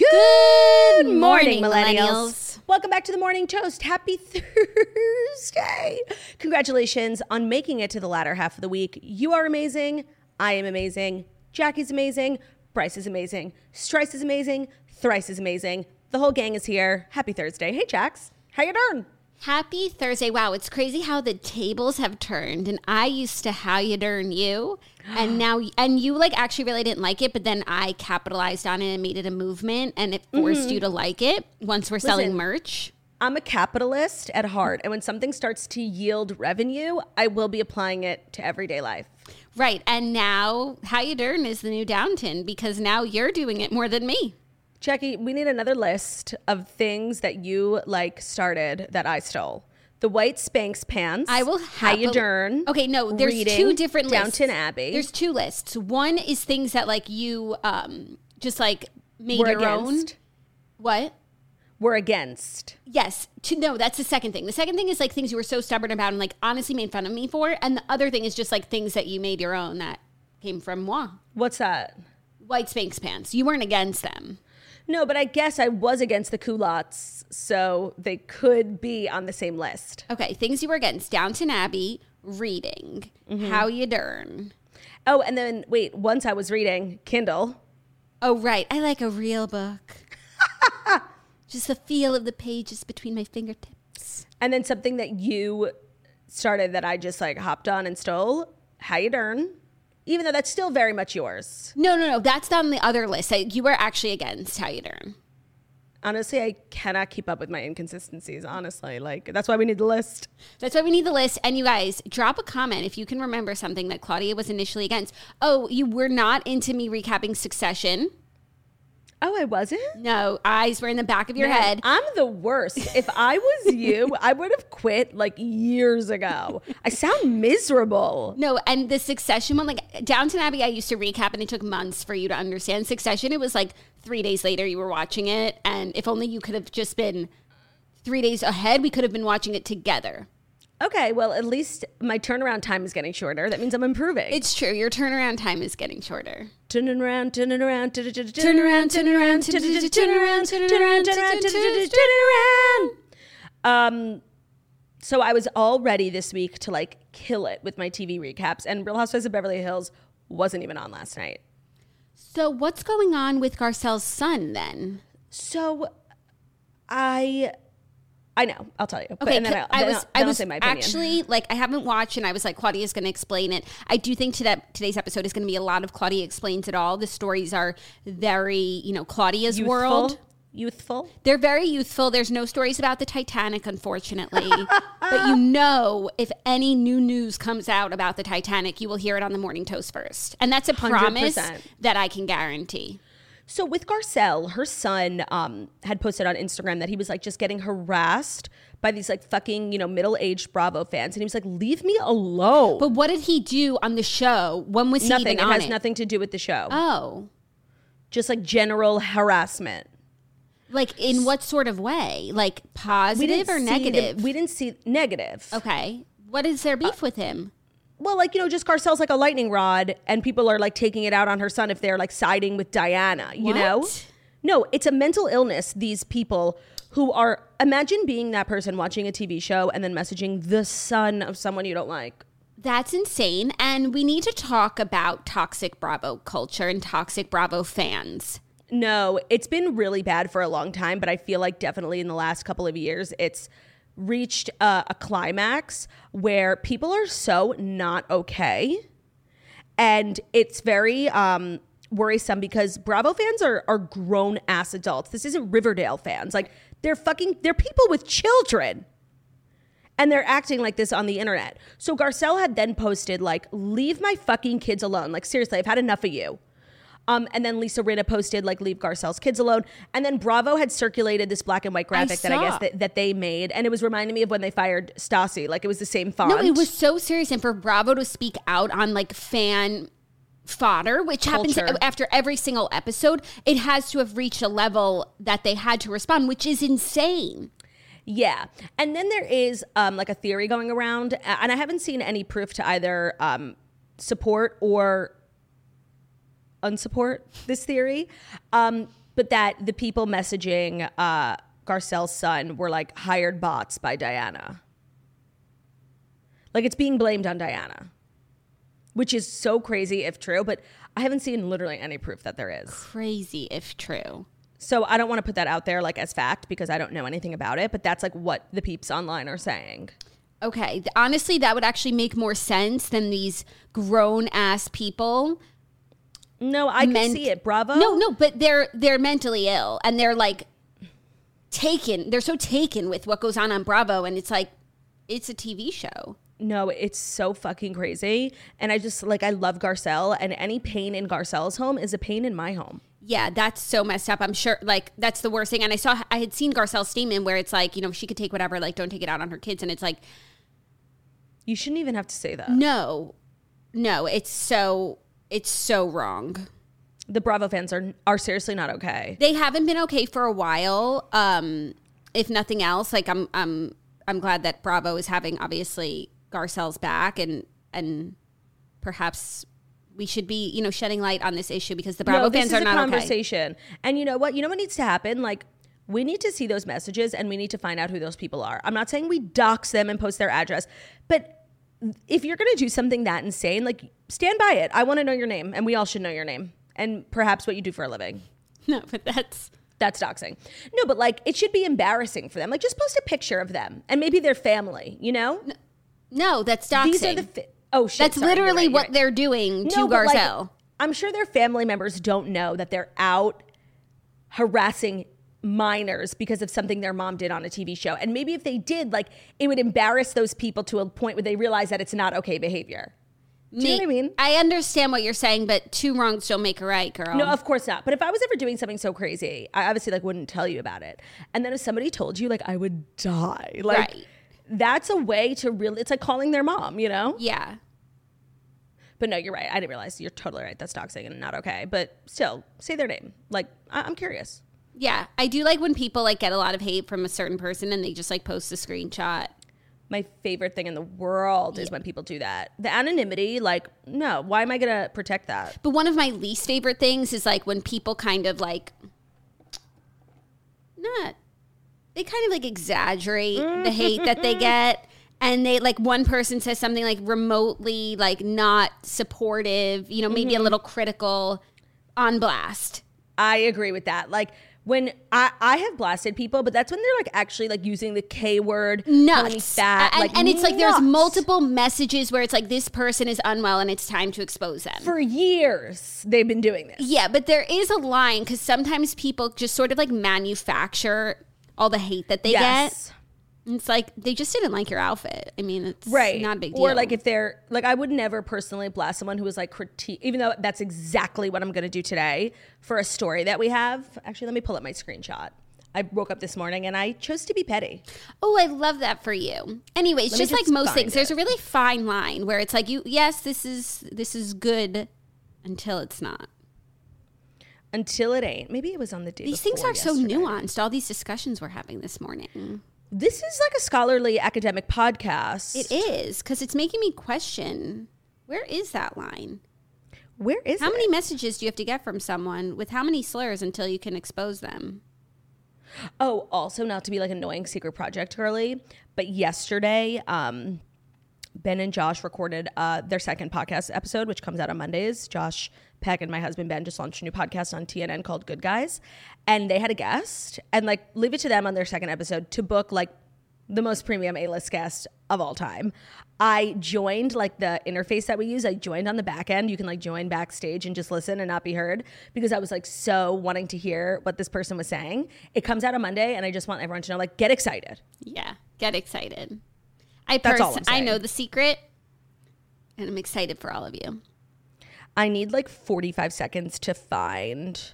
Good morning, millennials. Welcome back to the Morning Toast. Happy Thursday. Congratulations on making it to the latter half of the week. You are amazing. I am amazing. Jackie's amazing. Bryce is amazing. Strice is amazing. Thrice is amazing. The whole gang is here. Happy Thursday. Hey, Jax. How you doing? Happy Thursday. Wow, it's crazy how the tables have turned. And I used to how you earn you. And now, and you like actually really didn't like it, but then I capitalized on it and made it a movement and it forced you mm-hmm. to like it once we're selling merch. I'm a capitalist at heart. And when something starts to yield revenue, I will be applying it to everyday life. Right. And now, how you earn is the new Downton because now you're doing it more than me. Jackie, we need another list of things that you like started that I stole. The white Spanx pants. I will How you dern. Okay, no, there's reading, two different lists. Downton Abbey. There's two lists. One is things that like you um just like made we're your own. What? We're against. Yes. To, no, that's the second thing. The second thing is like things you were so stubborn about and like honestly made fun of me for. And the other thing is just like things that you made your own that came from moi. What's that? White Spanx pants. You weren't against them. No, but I guess I was against the culottes, so they could be on the same list. Okay, things you were against. Downton Abbey, reading, Mm-hmm. how you dern. Oh, and then wait, once I was reading Kindle. Oh, right. I like a real book. just the feel of the pages between my fingertips. And then something that you started that I just like hopped on and stole. How you dern. Even though that's still very much yours. No, no, no. That's on the other list. Like, you were actually against how you dern. Honestly, I cannot keep up with my inconsistencies, honestly. Like that's why we need the list. That's why we need the list. And you guys, drop a comment if you can remember something that Claudia was initially against. Oh, you were not into me recapping Succession. Oh, I wasn't? No, eyes were in the back of your Man, head. I'm the worst. If I was you, I would have quit like years ago. I sound miserable. No, and the Succession one, like Downton Abbey, I used to recap, and it took months for you to understand. Succession, it was like three days later you were watching it, and if only you could have just been three days ahead, we could have been watching it together. Okay, well, at least my turnaround time is getting shorter. That means I'm improving. It's true. Your turnaround time is getting shorter. turning around, turning around, turn Turn around, turn around, turn around, turn around, turn around, turn around, turn around. Um, so I was all ready this week to like kill it with my TV recaps, and Real Housewives of Beverly Hills wasn't even on last night. So what's going on with Garcelle's son then? So I, I know. I'll tell you. But- Okay, and then I'll, I was I was say my opinion. actually like I haven't watched and I was like Claudia's going to explain it. I do think today, today's episode is going to be a lot of Claudia explains it all. The stories are very, you know, Claudia's youthful, world. youthful. They're very youthful. There's no stories about the Titanic, unfortunately. but you know, if any new news comes out about the Titanic, you will hear it on the Morning Toast first. And that's a promise 100%. that I can guarantee. So with Garcelle, her son um, had posted on Instagram that he was like just getting harassed by these like fucking you know middle aged Bravo fans, and he was like, "Leave me alone." But what did he do on the show? When was he nothing. It has it? nothing to do with the show. Oh. just like general harassment. Like in what sort of way? Like positive or negative? The, we didn't see negative. okay. What is their Uh, beef with him? Well, like you know, just Garcelle's like a lightning rod, and people are like taking it out on her son if they're like siding with Diana. You know? No, it's a mental illness. These people who are imagine being that person watching a TV show and then messaging the son of someone you don't like. That's insane. And we need to talk about toxic Bravo culture and toxic Bravo fans. No, it's been really bad for a long time, but I feel like definitely in the last couple of years, it's reached uh, a climax where people are so not okay. And it's very um, worrisome because Bravo fans are, are grown ass adults. This isn't Riverdale fans. Like, they're fucking, they're people with children and they're acting like this on the internet. So Garcelle had then posted like, "Leave my fucking kids alone." Like seriously, I've had enough of you. Um, and then Lisa Rinna posted like, "Leave Garcelle's kids alone." And then Bravo had circulated this black and white graphic that I guess that, that they made, and it was reminding me of when they fired Stassi. Like it was the same font. No, it was so serious, and for Bravo to speak out on like fan fodder, which happens after every single episode, it has to have reached a level that they had to respond, which is insane. Yeah. And then there is um, like a theory going around, and I haven't seen any proof to either um, support or unsupport this theory, um, but that the people messaging uh, Garcelle's son were like hired bots by Diana. Like it's being blamed on Diana, which is so crazy if true, but I haven't seen literally any proof that there is. Crazy if true. So I don't want to put that out there like as fact because I don't know anything about it, but that's like what the peeps online are saying. Okay, honestly, that would actually make more sense than these grown ass people. No, I can see it. Bravo. No, no, but they're they're mentally ill and they're like taken. They're so taken with what goes on on Bravo, and it's like it's a TV show. No, it's so fucking crazy. And I just like I love Garcelle and any pain in Garcelle's home is a pain in my home. Yeah, that's so messed up. I'm sure, like, that's the worst thing. And I saw, I had seen Garcelle's statement where it's like, you know, she could take whatever, like, don't take it out on her kids. And it's like, You shouldn't even have to say that. no, no, it's so, it's so wrong. The Bravo fans are are seriously not okay. They haven't been okay for a while. Um, if nothing else, like, I'm, I'm, I'm glad that Bravo is having obviously Garcelle's back and, and perhaps we should be, you know, shedding light on this issue because the Bravo no, this fans is are a not okay. conversation. And you know what? You know what needs to happen? Like we need to see those messages and we need to find out who those people are. I'm not saying we dox them and post their address, but if you're going to do something that insane, like stand by it. I want to know your name and we all should know your name and perhaps what you do for a living. No, but that's, That's doxing. No, but like it should be embarrassing for them. Like just post a picture of them and maybe their family, you know? no, that's doxing. These are the fi- Oh shit. That's sorry, literally right, what right. they're doing to No, like, Garcelle. I'm sure their family members don't know that they're out harassing minors because of something their mom did on a TV show. And maybe if they did, like it would embarrass those people to a point where they realize that it's not okay behavior. Do you know what I mean? I understand what you're saying, but two wrongs don't make a right, girl. No, of course not. But if I was ever doing something so crazy, I obviously like wouldn't tell you about it. And then if somebody told you, like I would die. Like Right. that's a way to really it's like calling their mom, you know? yeah. But no, you're right. I didn't realize you're totally right. That's toxic and not okay. But still, say their name. Like I- I'm curious. Yeah. I do like when people like get a lot of hate from a certain person and they just like post a screenshot. My favorite thing in the world is when people do that. The anonymity, like, no, why am I gonna protect that? But one of my least favorite things is like when people kind of like not they kind of like exaggerate the hate that they mm-hmm. get and they like one person says something like remotely like not supportive, you know, maybe a mm-hmm. little critical on blast. I agree with that. Like when I, I have blasted people, but that's when they're like actually like using the K word, nuts. fat, and, like and it's like there's multiple messages where it's like this person is unwell and it's time to expose them. for years. They've been doing this. yeah, but there is a line because sometimes people just sort of like manufacture all the hate that they Yes. get. It's like they just didn't like your outfit. I mean, it's right not a big deal. or like if they're like i would never personally blast someone who was like critique even though that's exactly what i'm going to do today for a story that we have actually let me pull up my screenshot i woke up this morning and i chose to be petty oh, I love that for you. Anyways, me just like most things, there's a really fine line where it's like you, yes, this is this is good until it's not. until it ain't maybe it was on the day These things are so nuanced. All these discussions we're having this morning. This is like a scholarly academic podcast It is because it's making me question where is that line? where is How it? many messages do you have to get from someone with how many slurs until you can expose them? Oh, also not to be like annoying secret project girly, but yesterday, um, Ben and Josh recorded uh, their second podcast episode, which comes out on Mondays. Josh Peck and my husband Ben just launched a new podcast on TNN called Good Guys, and they had a guest, and like leave it to them on their second episode to book like the most premium A-list guest of all time. I joined like the interface that we use. I joined on the back end. You can like join backstage and just listen and not be heard because I was like so wanting to hear what this person was saying. It comes out on Monday, and I just want everyone to know like get excited. Yeah, get excited. I That's pers- I know the secret, and I'm excited for all of you. I need like 45 seconds to find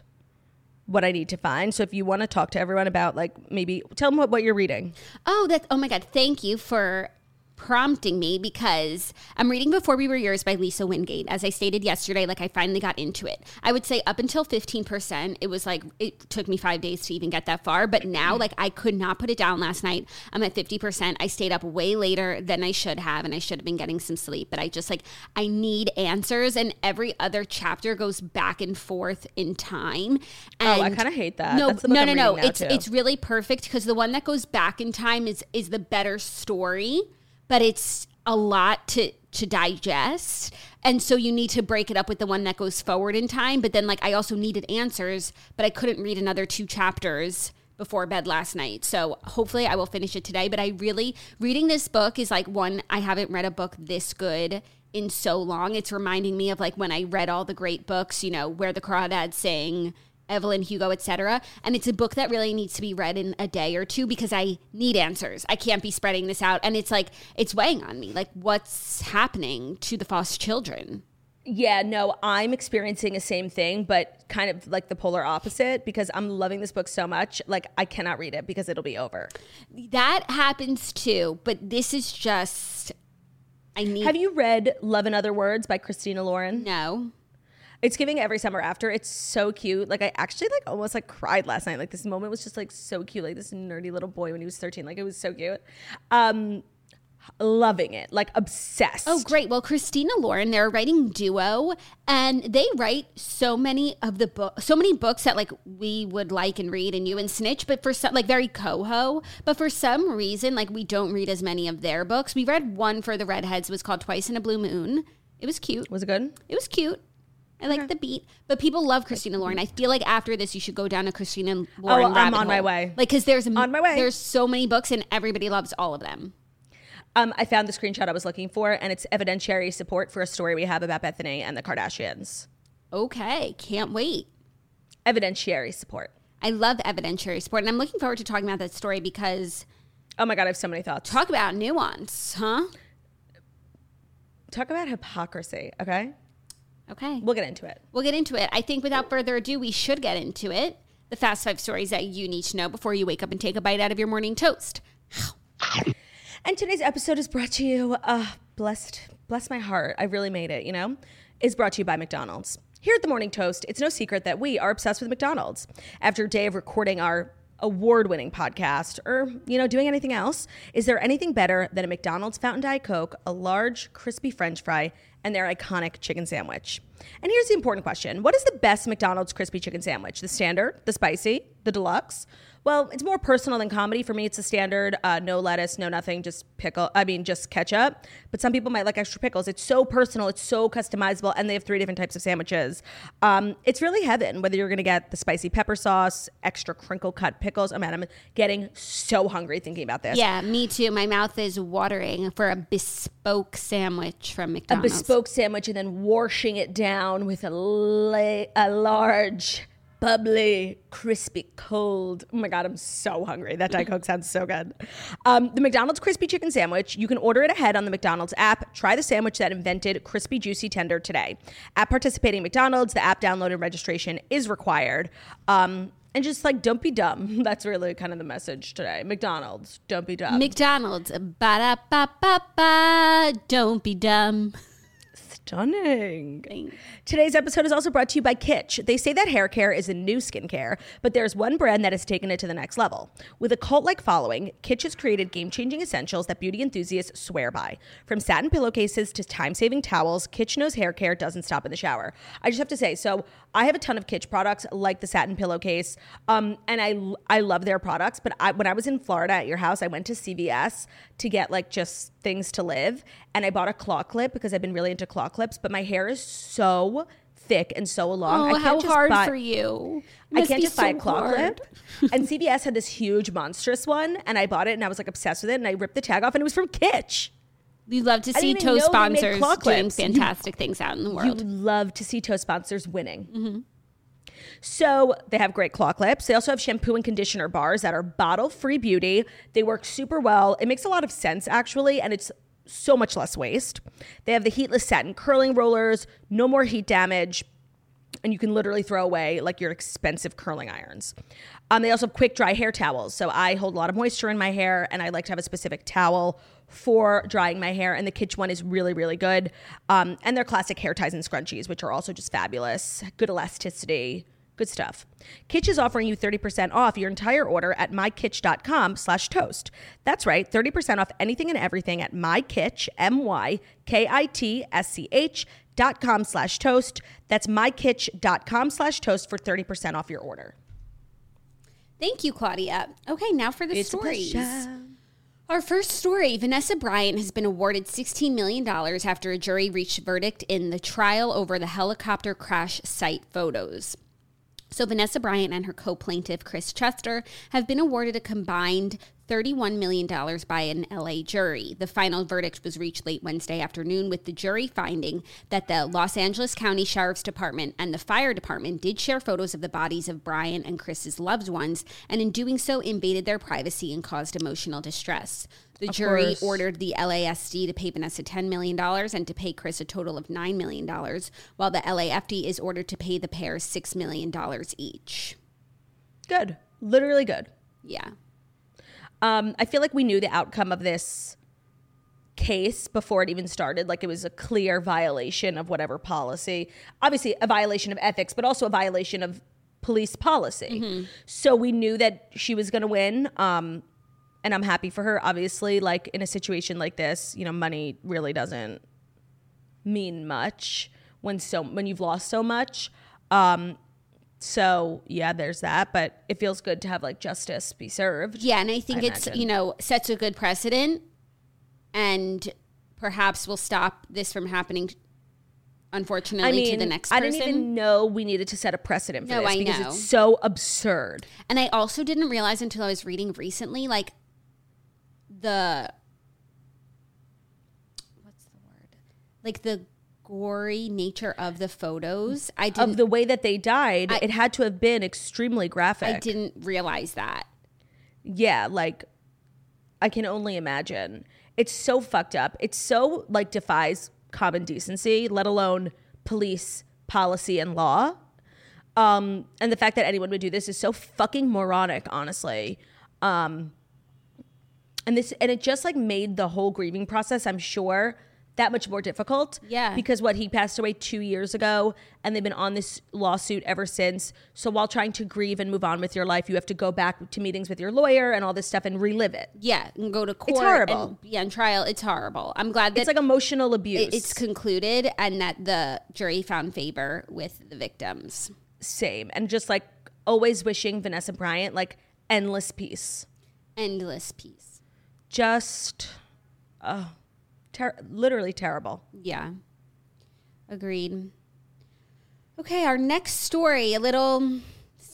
what I need to find. So if you want to talk to everyone about like maybe tell them what, what you're reading. Oh, that! Oh my God! Thank you for prompting me because I'm reading Before We Were Yours by Lisa Wingate. As I stated yesterday, like I finally got into it. I would say up until 15%, it was like it took me five days to even get that far. But now, mm-hmm. like I could not put it down last night. I'm at 50%. I stayed up way later than I should have, and I should have been getting some sleep. But I just like I need answers, and every other chapter goes back and forth in time. And Oh, I kinda hate that. No, no, no, no. It's too. it's really perfect because the one that goes back in time is is the better story, but it's a lot to to digest. And so you need to break it up with the one that goes forward in time, but then like I also needed answers, but I couldn't read another two chapters before bed last night. So hopefully I will finish it today, but I really reading this book is like one I haven't read a book this good in so long. It's reminding me of like when I read all the great books, you know, where the crawdads sing Evelyn Hugo, etc. And it's a book that really needs to be read in a day or two because I need answers. I can't be spreading this out. And it's like, it's weighing on me. Like, what's happening to the foster children? Yeah, no, I'm experiencing the same thing, but kind of like the polar opposite because I'm loving this book so much. Like I cannot read it because it'll be over. That happens too, but this is just, I need. Have you read Love in Other Words by Christina Lauren? No. It's giving every summer after. It's so cute. Like I actually like almost like cried last night. Like this moment was just like so cute. Like this nerdy little boy when he was 13. Like it was so cute. Um loving it. Like obsessed. Oh, great. Well, Christina Lauren, they're a writing duo, and they write so many of the book, so many books that like we would like and read, and you and Snitch, but for some, like very coho. But for some reason, like we don't read as many of their books. We read one for the Redheads. It was called Twice in a Blue Moon. It was cute. Was it good? It was cute. I like the beat, but people love Christina Lauren. I feel like after this, you should go down to Christina Lauren. Oh, I'm on my way. Like, because there's On my way. There's so many books, and everybody loves all of them. Um, I found the screenshot I was looking for, and it's evidentiary support for a story we have about Bethenny and the Kardashians. Okay, can't wait. Evidentiary support. I love evidentiary support, and I'm looking forward to talking about that story because Oh my god, I have so many thoughts. talk about nuance, huh? Talk about hypocrisy, okay? Okay, We'll get into it. we'll get into it. I think without further ado, we should get into it. The fast five stories that you need to know before you wake up and take a bite out of your morning toast. And today's episode is brought to you, uh, blessed, bless my heart. I really made it, you know, is brought to you by McDonald's. Here at the Morning Toast, it's no secret that we are obsessed with McDonald's. After a day of recording our award-winning podcast or, you know, doing anything else, is there anything better than a McDonald's Fountain Diet Coke, a large crispy french fry, and their iconic chicken sandwich? And here's the important question. What is the best McDonald's crispy chicken sandwich? The standard, the spicy, the deluxe? Well, it's more personal than comedy. For me, it's a standard, uh, no lettuce, no nothing, just pickle. I mean, just ketchup. But some people might like extra pickles. It's so personal, it's so customizable, and they have three different types of sandwiches. Um, it's really heaven. Whether you're gonna get the spicy pepper sauce, extra crinkle cut pickles. Oh man, I'm getting so hungry thinking about this. Yeah, me too. My mouth is watering for a bespoke sandwich from McDonald's. a bespoke sandwich and then washing it down with a, la- a large, bubbly, crispy, cold. Oh my God, I'm so hungry. That Diet Coke sounds so good. Um, the McDonald's crispy chicken sandwich, you can order it ahead on the McDonald's app. Try the sandwich that invented crispy, juicy tender today. At participating McDonald's, the app download and registration is required. Um, and just like, don't be dumb. That's really kind of the message today. McDonald's, don't be dumb. McDonald's. Ba da ba ba ba. Don't be dumb. stunning. Thanks. Today's episode is also brought to you by Kitsch. They say that hair care is a new skincare, but there's one brand that has taken it to the next level. With a cult like following, Kitsch has created game changing essentials that beauty enthusiasts swear by. From satin pillowcases to time saving towels, Kitsch knows hair care doesn't stop in the shower. I just have to say, so I have a ton of Kitsch products like the satin pillowcase, um, and I, I love their products, but I, when I was in Florida at your house, I went to CVS to get like just things to live, and I bought a claw clip because I've been really into claw clips, but my hair is so thick and so long. I Oh, can't how just hard buy- for you. I can't just buy a so claw hard. clip. and CVS had this huge monstrous one, and I bought it, and I was like obsessed with it, and I ripped the tag off, and it was from Kitsch. You love to see didn't even toast know they made sponsors doing clips. You- fantastic things out in the world. You love to see toast sponsors winning. Mm-hmm. So they have great claw clips. They also have shampoo and conditioner bars that are bottle free beauty. They work super well. It makes a lot of sense actually, and it's so much less waste. They have the heatless satin curling rollers, no more heat damage, and you can literally throw away like your expensive curling irons. Um, they also have quick dry hair towels. So I hold a lot of moisture in my hair, and I like to have a specific towel for drying my hair. And the Kitsch one is really, really good. Um, and their classic hair ties and scrunchies, which are also just fabulous. Good elasticity, good stuff. Kitsch is offering you 30% off your entire order at mykitsch.com slash toast. That's right, 30% off anything and everything at mykitsch, M-Y-K-I-T-S-C-H dot com slash toast. That's mykitsch.com slash toast for 30% off your order. Thank you, Claudia. Okay, now for the It's stories. Our first story Vanessa Bryant has been awarded $16 million after a jury reached a verdict in the trial over the helicopter crash site photos. So, Vanessa Bryant and her co plaintiff, Chris Chester, have been awarded a combined $31 million by an LA jury. The final verdict was reached late Wednesday afternoon, with the jury finding that the Los Angeles County Sheriff's Department and the fire department did share photos of the bodies of Bryant and Chris's loved ones, and in doing so, invaded their privacy and caused emotional distress. The jury course. ordered the LASD to pay Vanessa $10 million and to pay Chris a total of $9 million, while the LAFD is ordered to pay the pair $6 million each. Good. Literally good. Yeah. Um, I feel like we knew the outcome of this case before it even started. Like it was a clear violation of whatever policy. Obviously, a violation of ethics, but also a violation of police policy. So we knew that she was going to win. Um, and I'm happy for her. Obviously, like in a situation like this, you know, money really doesn't mean much when so when you've lost so much. Um, so yeah, there's that. But it feels good to have like justice be served. Yeah, and I think I it's, imagine. you know, sets a good precedent and perhaps will stop this from happening, unfortunately, I mean, to the next I didn't even know we needed to set a precedent for No, this I because know. it's so absurd. And I also didn't realize until I was reading recently, like the what's the word? Like the gory nature of the photos. I didn't Of the way that they died, I- it had to have been extremely graphic. I didn't realize that. Yeah, like I can only imagine. It's so fucked up. It's so like defies common decency, let alone police policy and law. Um, and the fact that anyone would do this is so fucking moronic, honestly. Um, and this and it just like made the whole grieving process, I'm sure, that much more difficult. Yeah. Because what he passed away two years ago, and they've been on this lawsuit ever since. So while trying to grieve and move on with your life, you have to go back to meetings with your lawyer and all this stuff and relive it. Yeah, and go to court. It's horrible. And be on trial. It's horrible. I'm glad that It's like emotional abuse. it- it's concluded and that the jury found favor with the victims. same, and just like always wishing Vanessa Bryant like endless peace. Endless peace. Just, oh, ter- literally terrible. Yeah. Agreed. Okay, our next story, a little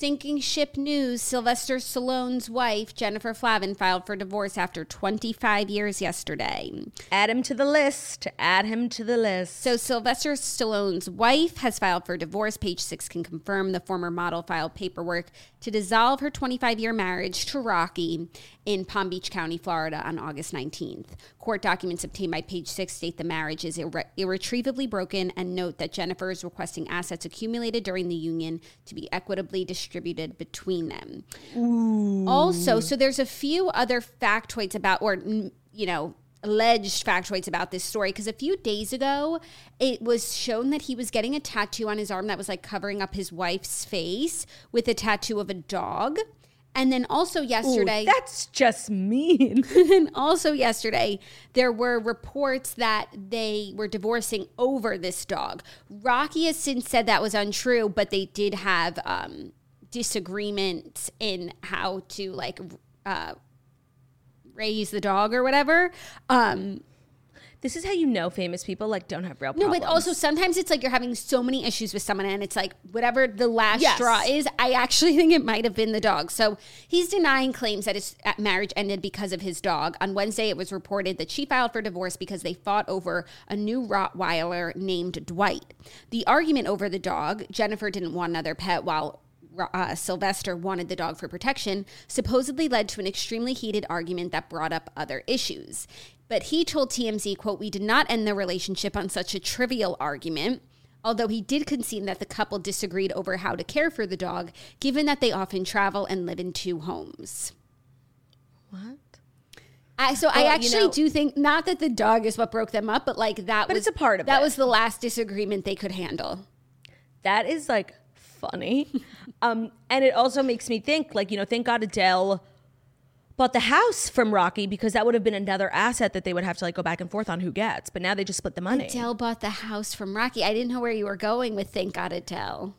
sinking ship news. Sylvester Stallone's wife, Jennifer Flavin, filed for divorce after 25 years yesterday. Add him to the list. Add him to the list. So, Sylvester Stallone's wife has filed for divorce. Page six can confirm the former model filed paperwork to dissolve her 25 year marriage to Rocky in Palm Beach County, Florida on August 19th. Court documents obtained by Page six state the marriage is irre- irretrievably broken and note that Jennifer is requesting assets accumulated during the union to be equitably distributed between them. Also, so there's a few other factoids about, or, you know, alleged factoids about this story because a few days ago it was shown that he was getting a tattoo on his arm that was like covering up his wife's face with a tattoo of a dog. And then also yesterday, Ooh, that's just mean. and also yesterday, there were reports that they were divorcing over this dog. Rocky has since said that was untrue, but they did have um, disagreements in how to like uh, raise the dog or whatever. Um, this is how you know famous people like don't have real no, problems. but also sometimes it's like you're having so many issues with someone, and it's like whatever the last Yes. straw is. I actually think it might have been the dog. So he's denying claims that his uh, marriage ended because of his dog. On Wednesday, it was reported that she filed for divorce because they fought over a new Rottweiler named Dwight. The argument over the dog, Jennifer didn't want another pet while uh, Sylvester wanted the dog for protection, supposedly led to an extremely heated argument that brought up other issues. But he told TMZ, quote, we did not end the relationship on such a trivial argument. Although he did concede that the couple disagreed over how to care for the dog, given that they often travel and live in two homes. what? I, so I Well, you actually know- do think not that the dog is what broke them up, but like that But was it's a part of that it. was the last disagreement they could handle. That is like funny. um, and it also makes me think, like, you know, thank God Adele bought the house from Rocky because that would have been another asset that they would have to like go back and forth on who gets. But now they just split the money. Adele bought the house from Rocky. I didn't know where you were going with Thank God Adele.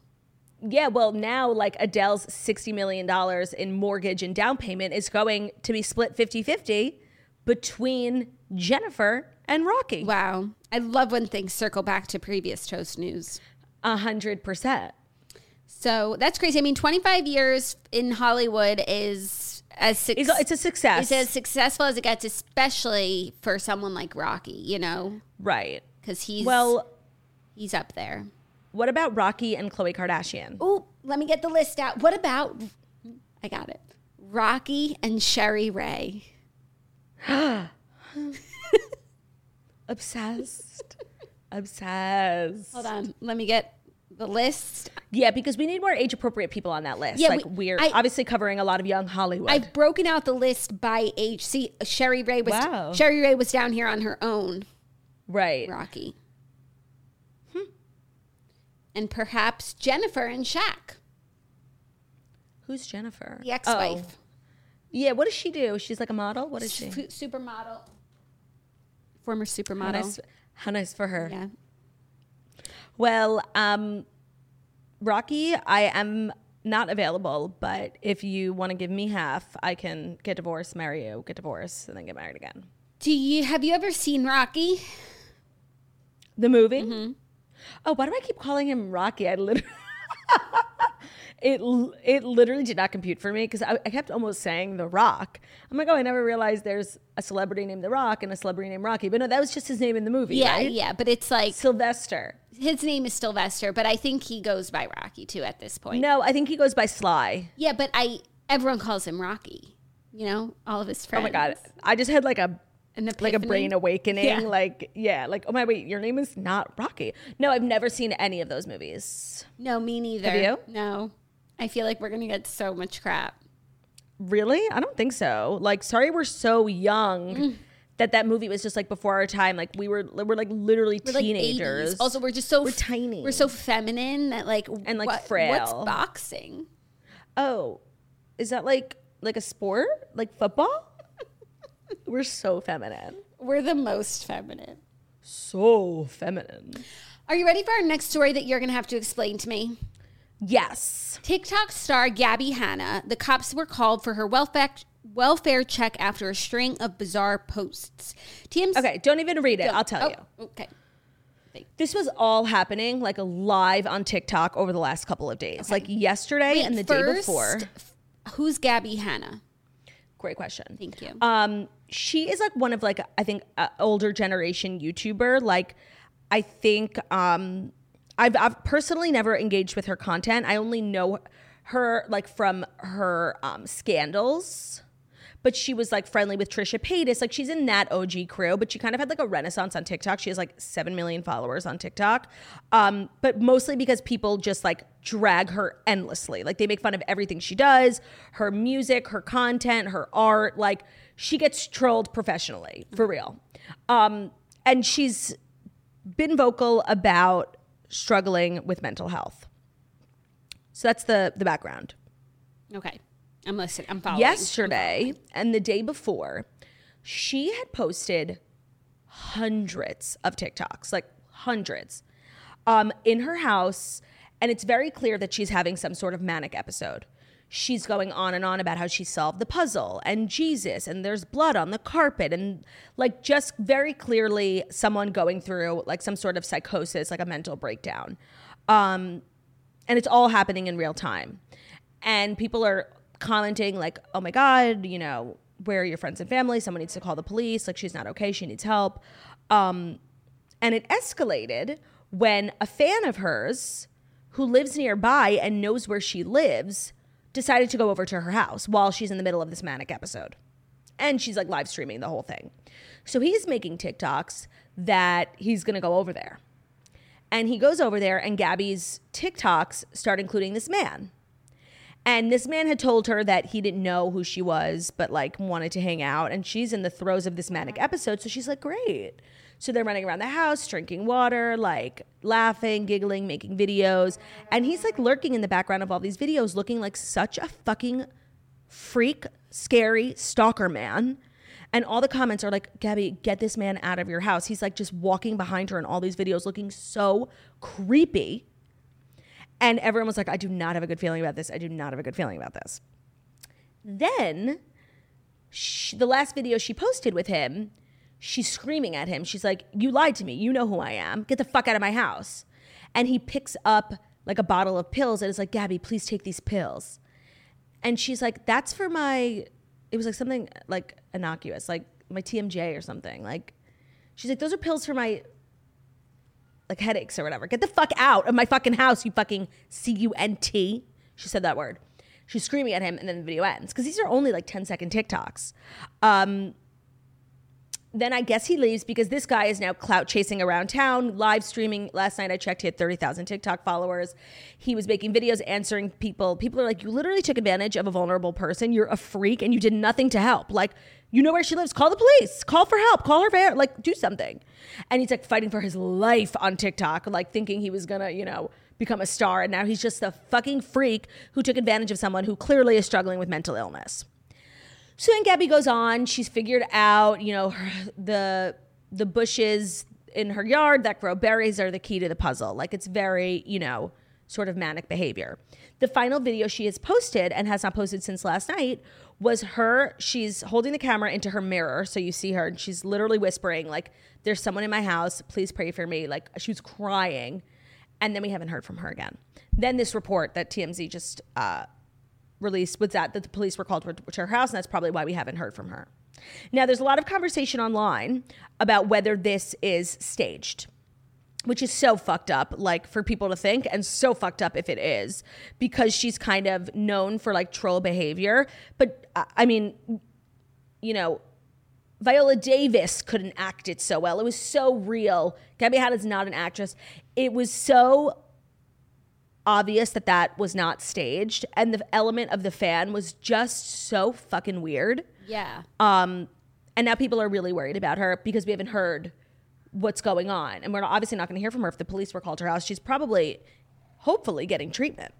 Yeah, well, now like Adele's $60 million in mortgage and down payment is going to be split 50 50 between Jennifer and Rocky. Wow. I love when things circle back to previous Toast News. A hundred percent. So that's crazy. I mean, 25 years in Hollywood is as suc- It's, it's a success. is as successful as it gets, especially for someone like Rocky, you know, right. because he's Well, he's up there. what about Rocky and Khloe Kardashian? Oh, let me get the list out. What about? I got it. Rocky and Sherry Ray. Obsessed. Obsessed. Hold on. Let me get the list. Yeah, because we need more age appropriate people on that list. Yeah, like we- are obviously covering a lot of young Hollywood. I've broken out the list by age. See, Sherry Ray was Wow. Sherry Ray was down here on her own. right. Rocky. Hmm. And perhaps Jennifer and Shaq, Who's Jennifer? the ex-wife, Oh. Yeah, what does she do? She's like a model? What is she? Su- supermodel, former How supermodel. nice, how nice for her. Yeah. Well, um, Rocky, I am not available, but if you want to give me half, I can get divorced, marry you, get divorced, and then get married again. Do you have you ever seen Rocky? The movie? Mm-hmm. Oh, why do I keep calling him Rocky? I literally. It, it literally did not compute for me because I, I kept almost saying The Rock. I'm like, oh, I never realized there's a celebrity named The Rock and a celebrity named Rocky. But no, that was just his name in the movie, Yeah, right? yeah, but it's like Sylvester. his name is Sylvester, but I think he goes by Rocky too at this point. No, I think he goes by Sly. Yeah, but I everyone calls him Rocky. You know, all of his friends. Oh my god, I just had like a like a brain awakening. Yeah. Like yeah, like oh my wait, your name is not Rocky. No, I've never seen any of those movies. No, me neither. Have you? No. I feel like we're gonna get so much crap. Really? I don't think so. Like, sorry, we're so young Mm. that that movie was just like before our time. Like we were, we're like literally We're teenagers. 80s. Also, we're just so We're tiny. We're so feminine that like And, like, what- What's boxing? oh, is that like like a sport, like football? we're so feminine, We're the most feminine. so feminine. Are you ready for our next story that you're gonna have to explain to me? Yes. TikTok star Gabbie Hanna, the cops were called for her welfare welfare check after a string of bizarre posts. TMZ. Okay, don't even read it. I'll tell Oh, you. Okay. This was all happening like live on TikTok over the last couple of days. Like yesterday Wait, and the day before. Who's Gabbie Hanna? Great question. Thank you. Um, she is like one of like I think uh, older generation YouTuber. Like I think um, I've I've personally never engaged with her content. I only know her like from her um, scandals. but she was like friendly with Trisha Paytas. Like she's in that OG crew, but she kind of had like a renaissance on TikTok. She has like 7 million followers on TikTok. Um, but mostly because people just like drag her endlessly. Like they make fun of everything she does, her music, her content, her art. Like she gets trolled professionally, for real. Um, and she's been vocal about struggling with mental health. So that's the the background. Okay. I'm listening. I'm following. Yesterday and the day before, she had posted hundreds of TikToks, like hundreds, um, in her house. And it's very clear that she's having some sort of manic episode. She's going on and on about how she solved the puzzle and Jesus, and there's blood on the carpet, and like just very clearly someone going through like some sort of psychosis, like a mental breakdown. Um, and it's all happening in real time. And people are commenting like, "Oh my god, you know, where are your friends and family? Someone needs to call the police. Like she's not okay. She needs help." Um, and it escalated when a fan of hers who lives nearby and knows where she lives decided to go over to her house while she's in the middle of this manic episode. And she's like live streaming the whole thing. So he's making TikToks that he's going to go over there. And he goes over there, and Gabbie's TikToks start including this man. And this man had told her that he didn't know who she was, but like wanted to hang out. And she's in the throes of this manic episode. So she's like, great. So they're running around the house, drinking water, like laughing, giggling, making videos. And he's like lurking in the background of all these videos, looking like such a fucking freak, scary stalker man. And all the comments are like, Gabbie, get this man out of your house. He's like just walking behind her in all these videos, looking so creepy. And everyone was like, I do not have a good feeling about this. I do not have a good feeling about this. Then, she, the last video she posted with him, she's screaming at him. She's like, You lied to me. You know who I am. Get the fuck out of my house. And he picks up like a bottle of pills and is like, Gabbie, please take these pills. And she's like, That's for my, it was like something like innocuous, like my TMJ or something. Like, she's like, Those are pills for my like headaches or whatever. Get the fuck out of my fucking house, you fucking C U N T. She said that word. She's screaming at him, and then the video ends because these are only like 10 second TikToks. Um, then I guess he leaves because this guy is now clout chasing around town, live streaming. Last night I checked, he had 30,000 TikTok followers. He was making videos answering people. People are like, You literally took advantage of a vulnerable person. You're a freak and you did nothing to help. Like, you know where she lives. Call the police. Call for help. Call her. Like, do something. And he's like fighting for his life on TikTok, like thinking he was gonna, you know, become a star. And now he's just a fucking freak who took advantage of someone who clearly is struggling with mental illness. So then Gabbie goes on. She's figured out, you know, her, the the bushes in her yard that grow berries are the key to the puzzle. Like it's very, you know, sort of manic behavior. The final video she has posted and has not posted since last night was her. She's holding the camera into her mirror, so you see her, and she's literally whispering, like, "There's someone in my house. Please pray for me." Like she was crying, and then we haven't heard from her again. Then this report that TMZ just uh, released was that that the police were called to her house, and that's probably why we haven't heard from her. Now, there's a lot of conversation online about whether this is staged which is so fucked up like for people to think and so fucked up if it is because she's kind of known for like troll behavior. But uh, i mean you know viola davis couldn't act it so well. It was so real. Gabbie is not an actress. It was so obvious that that was not staged and the element of the fan was just so fucking weird Yeah. um and now people are really worried about her because we haven't heard what's going on. And we're obviously not going to hear from her if the police were called to her house. She's probably, hopefully, getting treatment.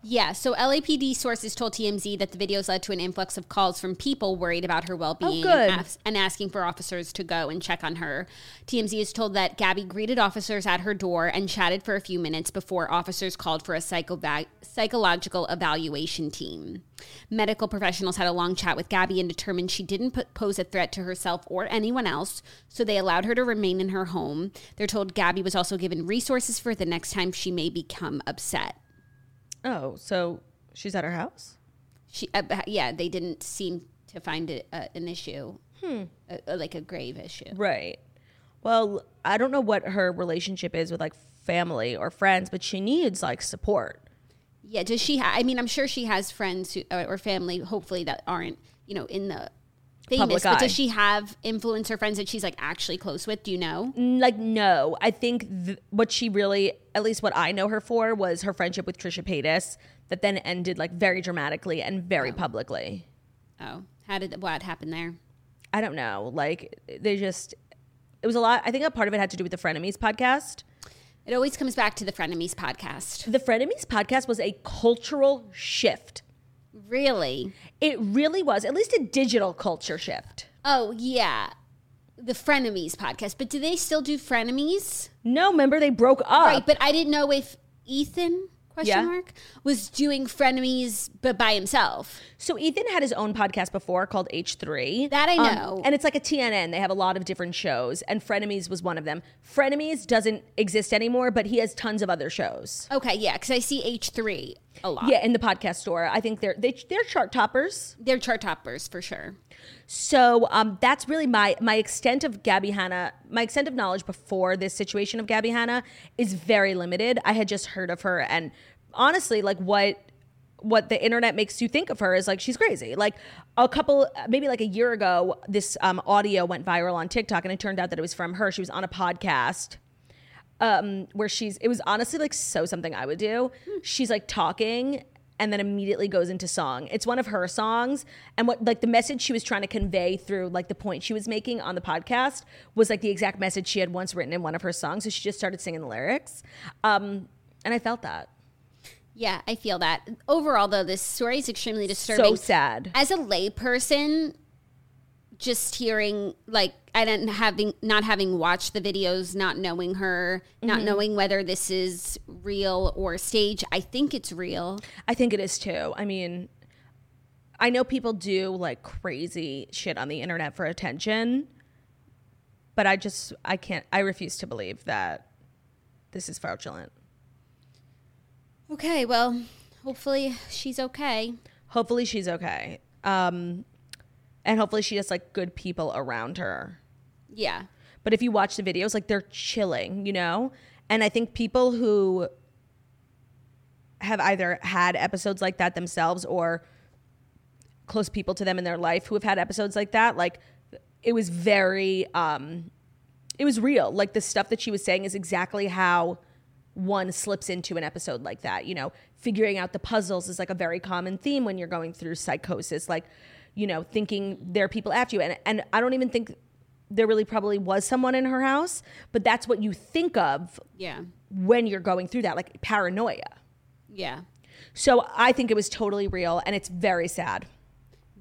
Yeah, so LAPD sources told TMZ that the videos led to an influx of calls from people worried about her well-being Oh, and, as- and asking for officers to go and check on her. TMZ is told that Gabbie greeted officers at her door and chatted for a few minutes before officers called for a psychova- psychological evaluation team. Medical professionals had a long chat with Gabbie and determined she didn't put, pose a threat to herself or anyone else, so they allowed her to remain in her home. They're told Gabbie was also given resources for the next time she may become upset. Oh, so she's at her house? She, uh, yeah, they didn't seem to find it uh, an issue, hmm. uh, like a grave issue. Right. Well, I don't know what her relationship is with like family or friends, but she needs like support. Yeah. Does she? Ha- I mean, I'm sure she has friends who, or or family, hopefully that aren't you know in the famous. Public but eye. does she have influencer friends that she's like actually close with? Do you know? Mm, like, no. I think th- what she really, at least what I know her for, was her friendship with Trisha Paytas that then ended like very dramatically and very oh. publicly. Oh, how did what happened there? I don't know. Like, they just, it was a lot. I think a part of it had to do with the Frenemies podcast. It always comes back to the Frenemies podcast. The Frenemies podcast was a cultural shift. Really? It really was, at least a digital culture shift. Oh yeah, the Frenemies podcast. But do they still do Frenemies? No, remember they broke up. Right, but I didn't know if Ethan question Yeah. mark was doing frenemies but by himself. So Ethan had his own podcast before called H3. That I Um, know. and it's like a TNN. They have a lot of different shows, and Frenemies was one of them. Frenemies doesn't exist anymore, but he has tons of other shows. Okay, yeah, because I see H three a lot. Yeah, in the podcast store. I think they're they, they're chart toppers. they're chart toppers for sure. So um, that's really my my extent of Gabbie Hanna. My extent of knowledge before this situation of Gabbie Hanna is very limited. I had just heard of her, and honestly, like what what the internet makes you think of her is like she's crazy. Like a couple, maybe like a year ago, this um, audio went viral on TikTok, and it turned out that it was from her. She was on a podcast um, where she's it was honestly like so something I would do. She's like talking and then immediately goes into song. It's one of her songs and what like the message she was trying to convey through like the point she was making on the podcast was like the exact message she had once written in one of her songs. So she just started singing the lyrics. Um, and I felt that. Yeah, I feel that. Overall, though, this story is extremely disturbing. So sad. As a layperson, just hearing like I didn't having not having watched the videos, not knowing her, Mm-hmm. not knowing whether this is real or stage. I think it's real. I think it is too. I mean, I know people do like crazy shit on the internet for attention, but I just I can't I refuse to believe that this is fraudulent. Okay, well, hopefully she's okay. Hopefully she's okay. Um and hopefully she has like good people around her. Yeah. But if you watch the videos, like they're chilling, you know? And I think people who have either had episodes like that themselves or close people to them in their life who have had episodes like that, like it was very um it was real. Like the stuff that she was saying is exactly how one slips into an episode like that. You know, figuring out the puzzles is like a very common theme when you're going through psychosis. Like, you know, thinking there are people after you. And and I don't even think there really probably was someone in her house, but that's what you think of Yeah. when you're going through that, like paranoia. Yeah. So I think it was totally real and it's very sad.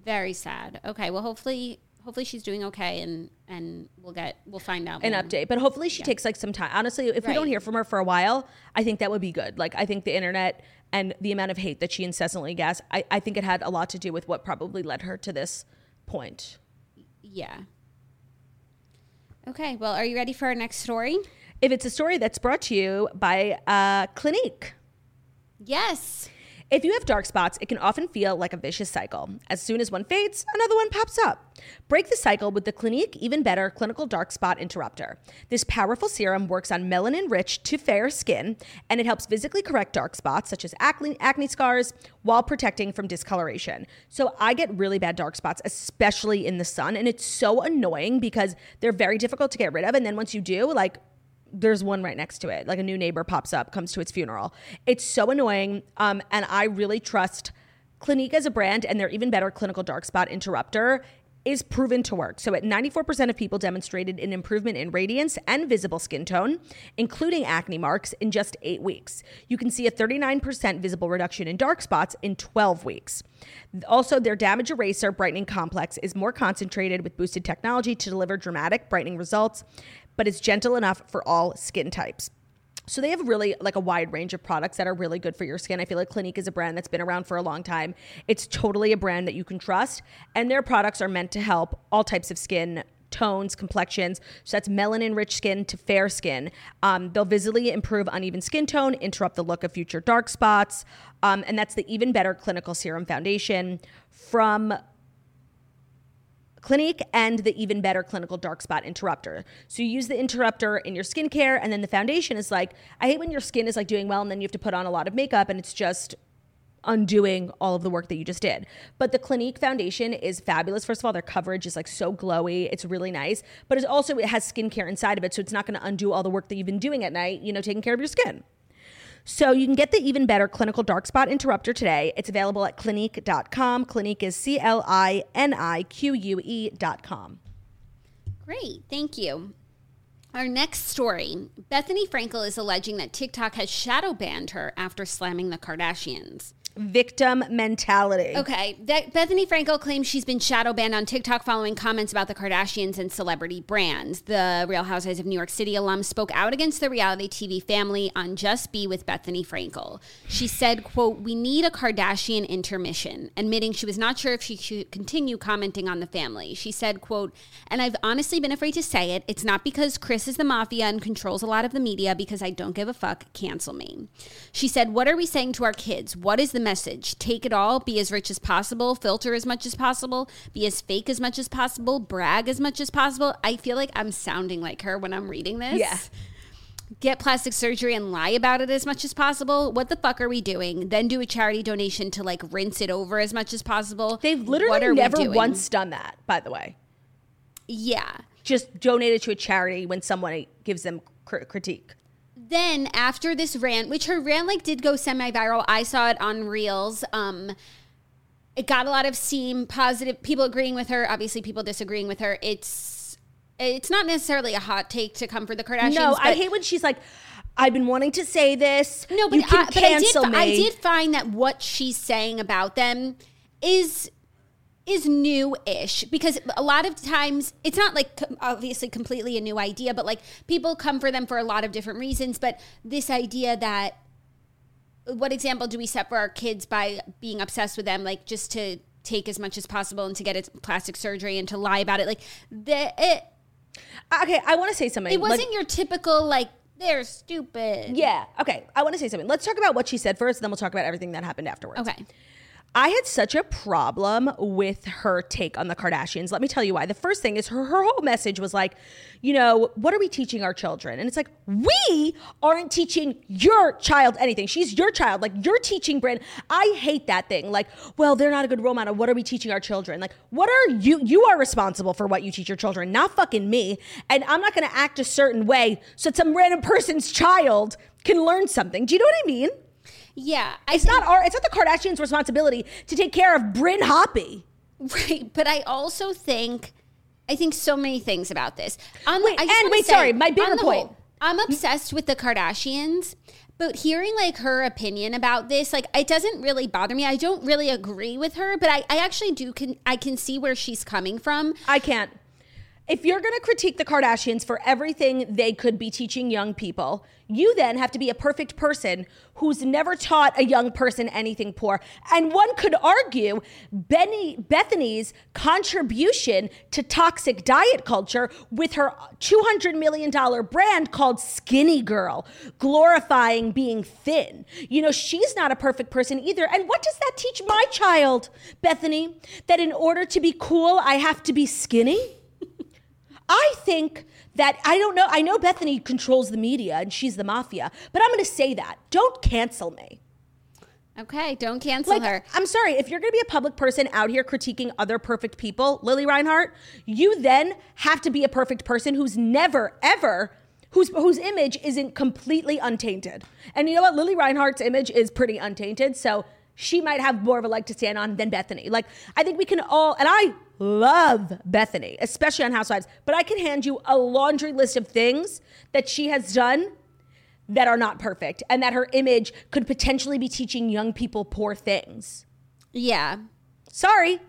Very sad. Okay, well hopefully hopefully she's doing okay and and we'll get we'll find out an more. update. But hopefully she takes like some time. Honestly, if we don't hear from her for a while, I think that would be good. Like I think the internet and the amount of hate that she incessantly gets, I, I think it had a lot to do with what probably led her to this point. Yeah. Okay, well, are you ready for our next story? If it's a story that's brought to you by uh, Clinique. Yes. If you have dark spots, it can often feel like a vicious cycle. As soon as one fades, another one pops up. Break the cycle with the Clinique Even Better Clinical Dark Spot Interrupter. This powerful serum works on melanin rich to fair skin, and it helps physically correct dark spots such as acne, acne scars while protecting from discoloration. So I get really bad dark spots, especially in the sun, and it's so annoying because they're very difficult to get rid of. And then once you do, like, there's one right next to it. Like a new neighbor pops up, comes to its funeral. It's so annoying. Um, and I really trust Clinique as a brand and their even better clinical dark spot interrupter is proven to work. So at 94% of people demonstrated an improvement in radiance and visible skin tone, including acne marks in just 8 weeks. You can see a 39% visible reduction in dark spots in 12 weeks. Also, their damage eraser brightening complex is more concentrated with boosted technology to deliver dramatic brightening results but it's gentle enough for all skin types. So they have really like a wide range of products that are really good for your skin. I feel like Clinique is a brand that's been around for a long time. It's totally a brand that you can trust, and their products are meant to help all types of skin tones, complexions. So that's melanin rich skin to fair skin. Um, they'll visibly improve uneven skin tone, interrupt the look of future dark spots, um, and that's the even better clinical serum foundation from Clinique and the even better clinical dark spot interrupter. So you use the interrupter in your skincare, and then the foundation is like, I hate when your skin is like doing well, and then you have to put on a lot of makeup, and it's just undoing all of the work that you just did. But the Clinique foundation is fabulous. First of all, their coverage is like so glowy. It's really nice. But it's also it has skincare inside of it, so it's not going to undo all the work that you've been doing at night, you know, taking care of your skin. So you can get the even better clinical dark spot interrupter today. It's available at clinique.com. Clinique is C L I N I Q U E.com. Great, thank you. Our next story Bethenny Frankel is alleging that TikTok has shadow banned her after slamming the Kardashians victim mentality. Okay. Bethenny Frankel claims she's been shadow banned on TikTok following comments about the Kardashians and celebrity brands. The Real Housewives of New York City alum spoke out against the reality TV family on Just B with Bethenny Frankel. She said, quote, we need a Kardashian intermission, admitting she was not sure if she should continue commenting on the family. She said, quote, and I've honestly been afraid to say it. It's not because Kris is the mafia and controls a lot of the media because I don't give a fuck. Cancel me. She said, what are we saying to our kids? What is the message. Take it all, be as rich as possible, filter as much as possible, be as fake as much as possible, brag as much as possible. I feel like I'm sounding like her when I'm reading this. Yeah. Get plastic surgery and lie about it as much as possible. What the fuck are we doing? Then do a charity donation to like rinse it over as much as possible. They've literally never once done that, by the way. Yeah. Just donated to a charity when someone gives them cr- critique then after this rant, which her rant like did go semi-viral, I saw it on Reels. Um, it got a lot of steam, positive people agreeing with her, obviously people disagreeing with her. It's it's not necessarily a hot take to come for the Kardashians. No, I hate when she's like, I've been wanting to say this. No, but, I, but I, did, I did find that what she's saying about them is is new-ish because a lot of times it's not like obviously completely a new idea but like people come for them for a lot of different reasons but this idea that what example do we set for our kids by being obsessed with them like just to take as much as possible and to get a plastic surgery and to lie about it like the it uh, okay i want to say something it wasn't like, your typical like they're stupid. Yeah okay i want to say something. Let's talk about what she said first and then we'll talk about everything that happened afterwards. Okay I had such a problem with her take on the Kardashians. Let me tell you why. The first thing is her, her whole message was like, you know, what are we teaching our children? And it's like, we aren't teaching your child anything. She's your child. Like, you're teaching Bryn. I hate that thing. Like, well, they're not a good role model. What are we teaching our children? Like, what are you? You are responsible for what you teach your children, not fucking me. And I'm not going to act a certain way so some random person's child can learn something. Do you know what I mean? Yeah, I it's think, not our. It's not the Kardashians' responsibility to take care of Bryn Hoppy. Right, but I also think I think so many things about this. On wait, and wait, say, sorry, my bigger point. Whole, I'm obsessed with the Kardashians, but hearing like her opinion about this, like it doesn't really bother me. I don't really agree with her, but I, I actually do can I can see where she's coming from. I can't if you're going to critique the Kardashians for everything they could be teaching young people, you then have to be a perfect person who's never taught a young person anything poor. And one could argue Benny, Bethenny's contribution to toxic diet culture with her $200 million brand called Skinny Girl, glorifying being thin. You know, she's not a perfect person either. And what does that teach my child, Bethenny? That in order to be cool, I have to be skinny? I think that I don't know. I know Bethenny controls the media and she's the mafia, but I'm going to say that. Don't cancel me. Okay, don't cancel like, her. I'm sorry. If you're going to be a public person out here critiquing other perfect people, Lili Reinhart, you then have to be a perfect person who's never, ever, whose, whose image isn't completely untainted. And you know what? Lili Reinhart's image is pretty untainted. So she might have more of a leg to stand on than Bethenny. Like, I think we can all, and I love Bethenny, especially on Housewives, but I can hand you a laundry list of things that she has done that are not perfect and that her image could potentially be teaching young people poor things. Yeah. Sorry.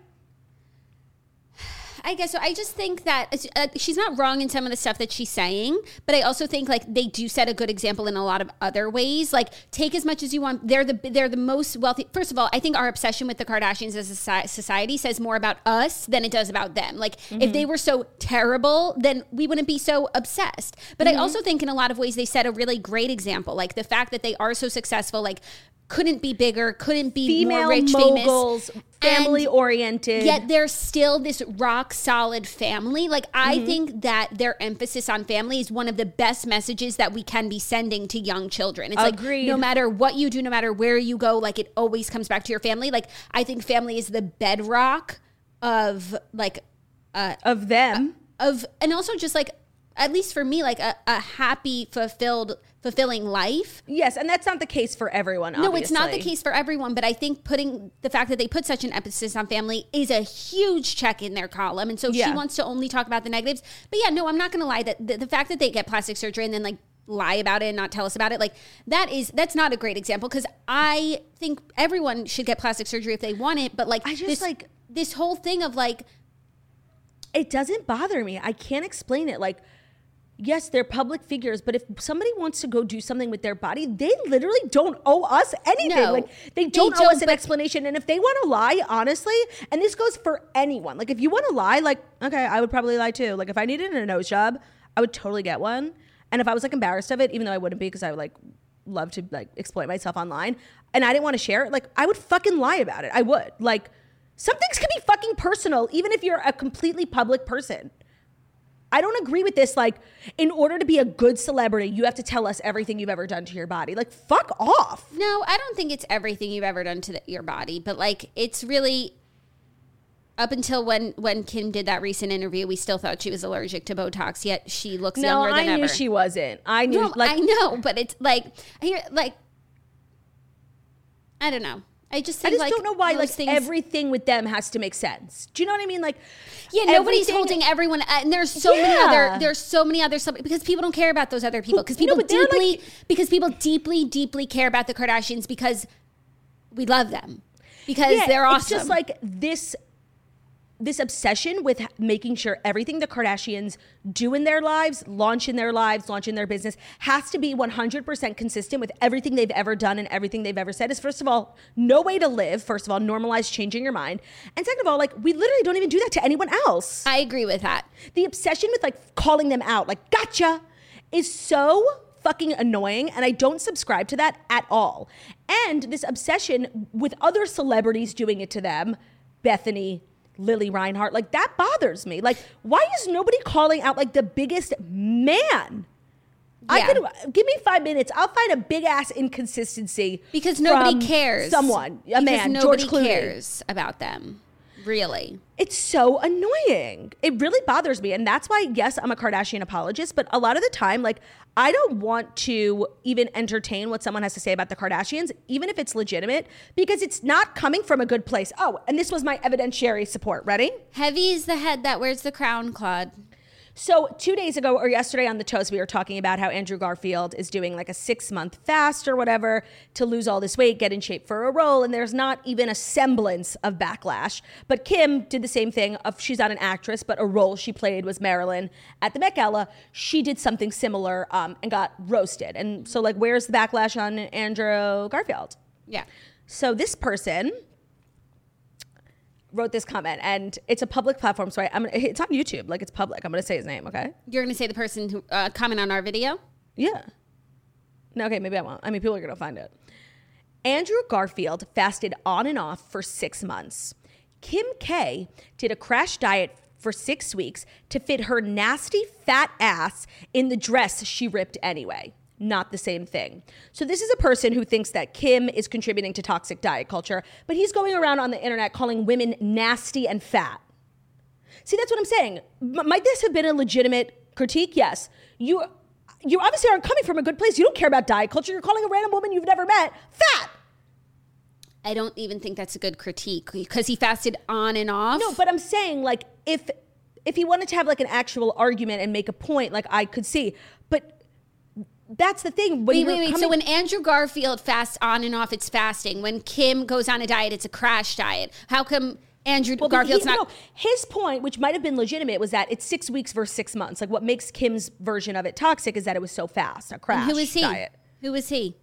I guess so. I just think that uh, she's not wrong in some of the stuff that she's saying, but I also think like they do set a good example in a lot of other ways. Like take as much as you want. They're the they're the most wealthy. First of all, I think our obsession with the Kardashians as a society says more about us than it does about them. Like mm-hmm. if they were so terrible, then we wouldn't be so obsessed. But mm-hmm. I also think in a lot of ways they set a really great example. Like the fact that they are so successful, like couldn't be bigger, couldn't be Female more rich, moguls, famous family oriented. Yet they're still this rock solid family. Like I Mm-hmm. think that their emphasis on family is one of the best messages that we can be sending to young children. It's Agreed. like no matter what you do, no matter where you go, like it always comes back to your family. Like I think family is the bedrock of like of them. of and also just like at least for me like a, a happy fulfilled fulfilling life yes, and that's not the case for everyone. no it's not the case for everyone but i think putting the fact that they put such an emphasis on family is a huge check in their column and so she wants to only talk about the negatives but yeah no i'm not gonna lie that the, the fact that they get plastic surgery and then like lie about it and not tell us about it like that is that's not a great example because i think everyone should get plastic surgery if they want it but like I just, this, like- this whole thing of like It doesn't bother me. I can't explain it. Like, yes, they're public figures, but if somebody wants to go do something with their body, they literally don't owe us anything. No, like, they they don't owe don't, us an explanation. And if they want to lie, honestly, and this goes for anyone, like, if you want to lie, like, okay, I would probably lie too. Like, if I needed a nose job, I would totally get one. And if I was like embarrassed of it, even though I wouldn't be because I would like love to like exploit myself online and I didn't want to share it, like, I would fucking lie about it. I would. Like, some things can be fucking personal, even if you're a completely public person. I don't agree with this. Like, in order to be a good celebrity, you have to tell us everything you've ever done to your body. Like, fuck off. No, I don't think it's everything you've ever done to the, your body, but like it's really up until when when Kim did that recent interview, we still thought she was allergic to Botox. Yet she looks No, younger than I knew she wasn't. I knew, no, like, I know, but it's like I hear like I don't know. I just I just like don't know why, like, things- everything with them has to make sense. Do you know what I mean? Like, Yeah, nobody's everything- holding everyone, uh, and there's so many other. There's so many other sub- because people don't care about those other people because people they're, deeply like- because people deeply deeply care about the Kardashians because we love them because Yeah, they're awesome. It's just like this this obsession with making sure everything the Kardashians do in their lives, launch in their lives, launch in their business, has to be 100% consistent with everything they've ever done and everything they've ever said is first of all, no way to live. First of all, normalize changing your mind. And second of all, like we literally don't even do that to anyone else. I agree with that. the obsession with like calling them out, like gotcha, is so fucking annoying. And I don't subscribe to that at all. And this obsession with other celebrities doing it to them, Bethenny, Lili Reinhart, like that bothers me. Like, why is nobody calling out like the biggest man? I Yeah. could give me five minutes. I'll find a big ass inconsistency Because nobody cares. Someone, a because man, nobody George Clooney. cares about them. Really. It's so annoying. It really bothers me. And that's why, yes, I'm a Kardashian apologist, but a lot of the time, like, I don't want to even entertain what someone has to say about the Kardashians, even if it's legitimate, because it's not coming from a good place. Oh, and this was my evidentiary support. Ready? Heavy is the head that wears the crown, Claude. So, two days ago or yesterday on the Toast, we were talking about how Andrew Garfield is doing like a six month fast or whatever to lose all this weight, get in shape for a role, and there's not even a semblance of backlash. But Kim did the same thing. Of she's not an actress, but a role she played was Marilyn at the Met Gala. She did something similar um, and got roasted. And so, like, where's the backlash on Andrew Garfield? Yeah. So this person wrote this comment, and it's a public platform, so I, I'm it's on YouTube, like it's public. I'm gonna say his name, okay? You're going to say the person who uh, comment on our video? Yeah. No, okay, maybe I won't. I mean, people are gonna find it. Andrew Garfield fasted on and off for six months. Kim K did a crash diet for six weeks to fit her nasty fat ass in the dress she ripped anyway. Not the same thing. So, this is a person who thinks that Kim is contributing to toxic diet culture, but he's going around on the internet calling women nasty and fat. See, that's what I'm saying. M- might this have been a legitimate critique? Yes. You you obviously aren't coming from a good place. You don't care about diet culture. You're calling a random woman you've never met fat. I don't even think that's a good critique because he fasted on and off. No, but I'm saying like if if he wanted to have like an actual argument and make a point, like I could see. That's the thing. When Wait, wait, wait. coming- So when Andrew Garfield fasts on and off, it's fasting. When Kim goes on a diet, it's a crash diet. How come Andrew Well, Garfield's he- not? no, his point, which might have been legitimate, was that it's six weeks versus six months. Like what makes Kim's version of it toxic is that it was so fast, a crash Who is he? diet. Who is he?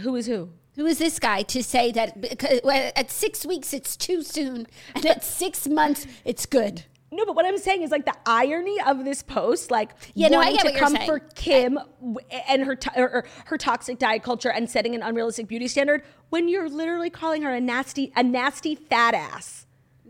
Who is who? Who is this guy to say that at six weeks it's too soon and at six months it's good? No, but what I'm saying is like the irony of this post, like Yeah, no, I wanting get to what come for Kim w- and her to- or, or her toxic diet culture and setting an unrealistic beauty standard when you're literally calling her a nasty a nasty fat ass.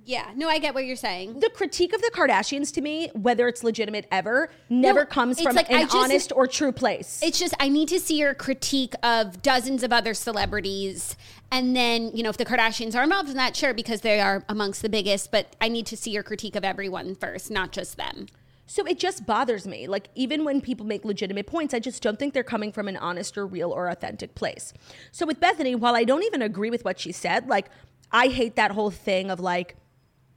Yeah, no, I get what you're saying. The critique of the Kardashians to me, whether it's legitimate ever, never No, comes from like, an just- honest or true place. It's just I need to see your critique of dozens of other celebrities, and then you know if the Kardashians are involved in that, sure, because they are amongst the biggest. But I need to see your critique of everyone first, not just them. So it just bothers me. Like, even when people make legitimate points, I just don't think they're coming from an honest or real or authentic place. So with Bethenny, while I don't even agree with what she said, like, I hate that whole thing of like,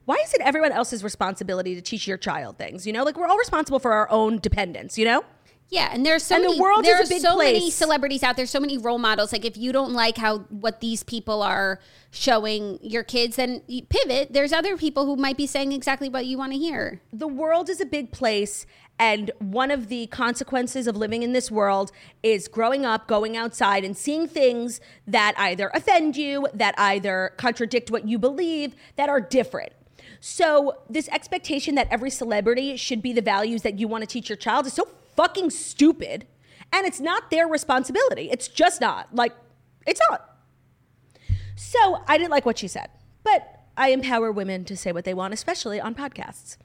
why is it everyone else's responsibility to teach your child things? You know, like, we're all responsible for our own dependence, you know? Yeah, and there's so And the many. world there is a big so many celebrities out there, so many role models. Like if you don't like how what these people are showing your kids, then you pivot. There's other people who might be saying exactly what you want to hear. the world is a big place and one of the consequences of living in this world is growing up going outside and seeing things that either offend you that either contradict what you believe that are different so this expectation that every celebrity should be the values that you want to teach your child is so fucking stupid and it's not their responsibility it's just not like it's not so I didn't like what she said, but I empower women to say what they want, especially on podcasts.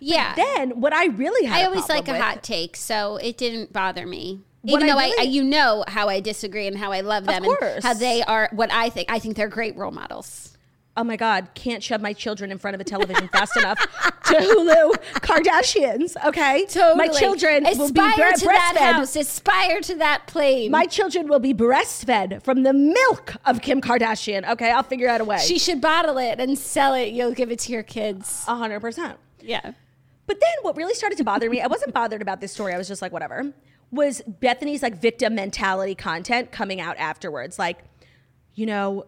Yeah. Then what I really had I always like a with- hot take, so it didn't bother me. Even I though I, really- I, you know how I disagree and how I love them and how they are what I think. I think they're great role models. Oh my God, can't shove my children in front of a television fast enough to Hulu Kardashians. Okay, Totally. my children will be aspire bre- to that breastfed. house. Aspire to that plane. My children will be breastfed from the milk of Kim Kardashian. Okay, I'll figure out a way. she should bottle it and sell it. You'll give it to your kids. A hundred percent. Yeah. But then what really started to bother me, I wasn't bothered about this story. I was just like, whatever, was Bethenny's like victim mentality content coming out afterwards. Like, you know,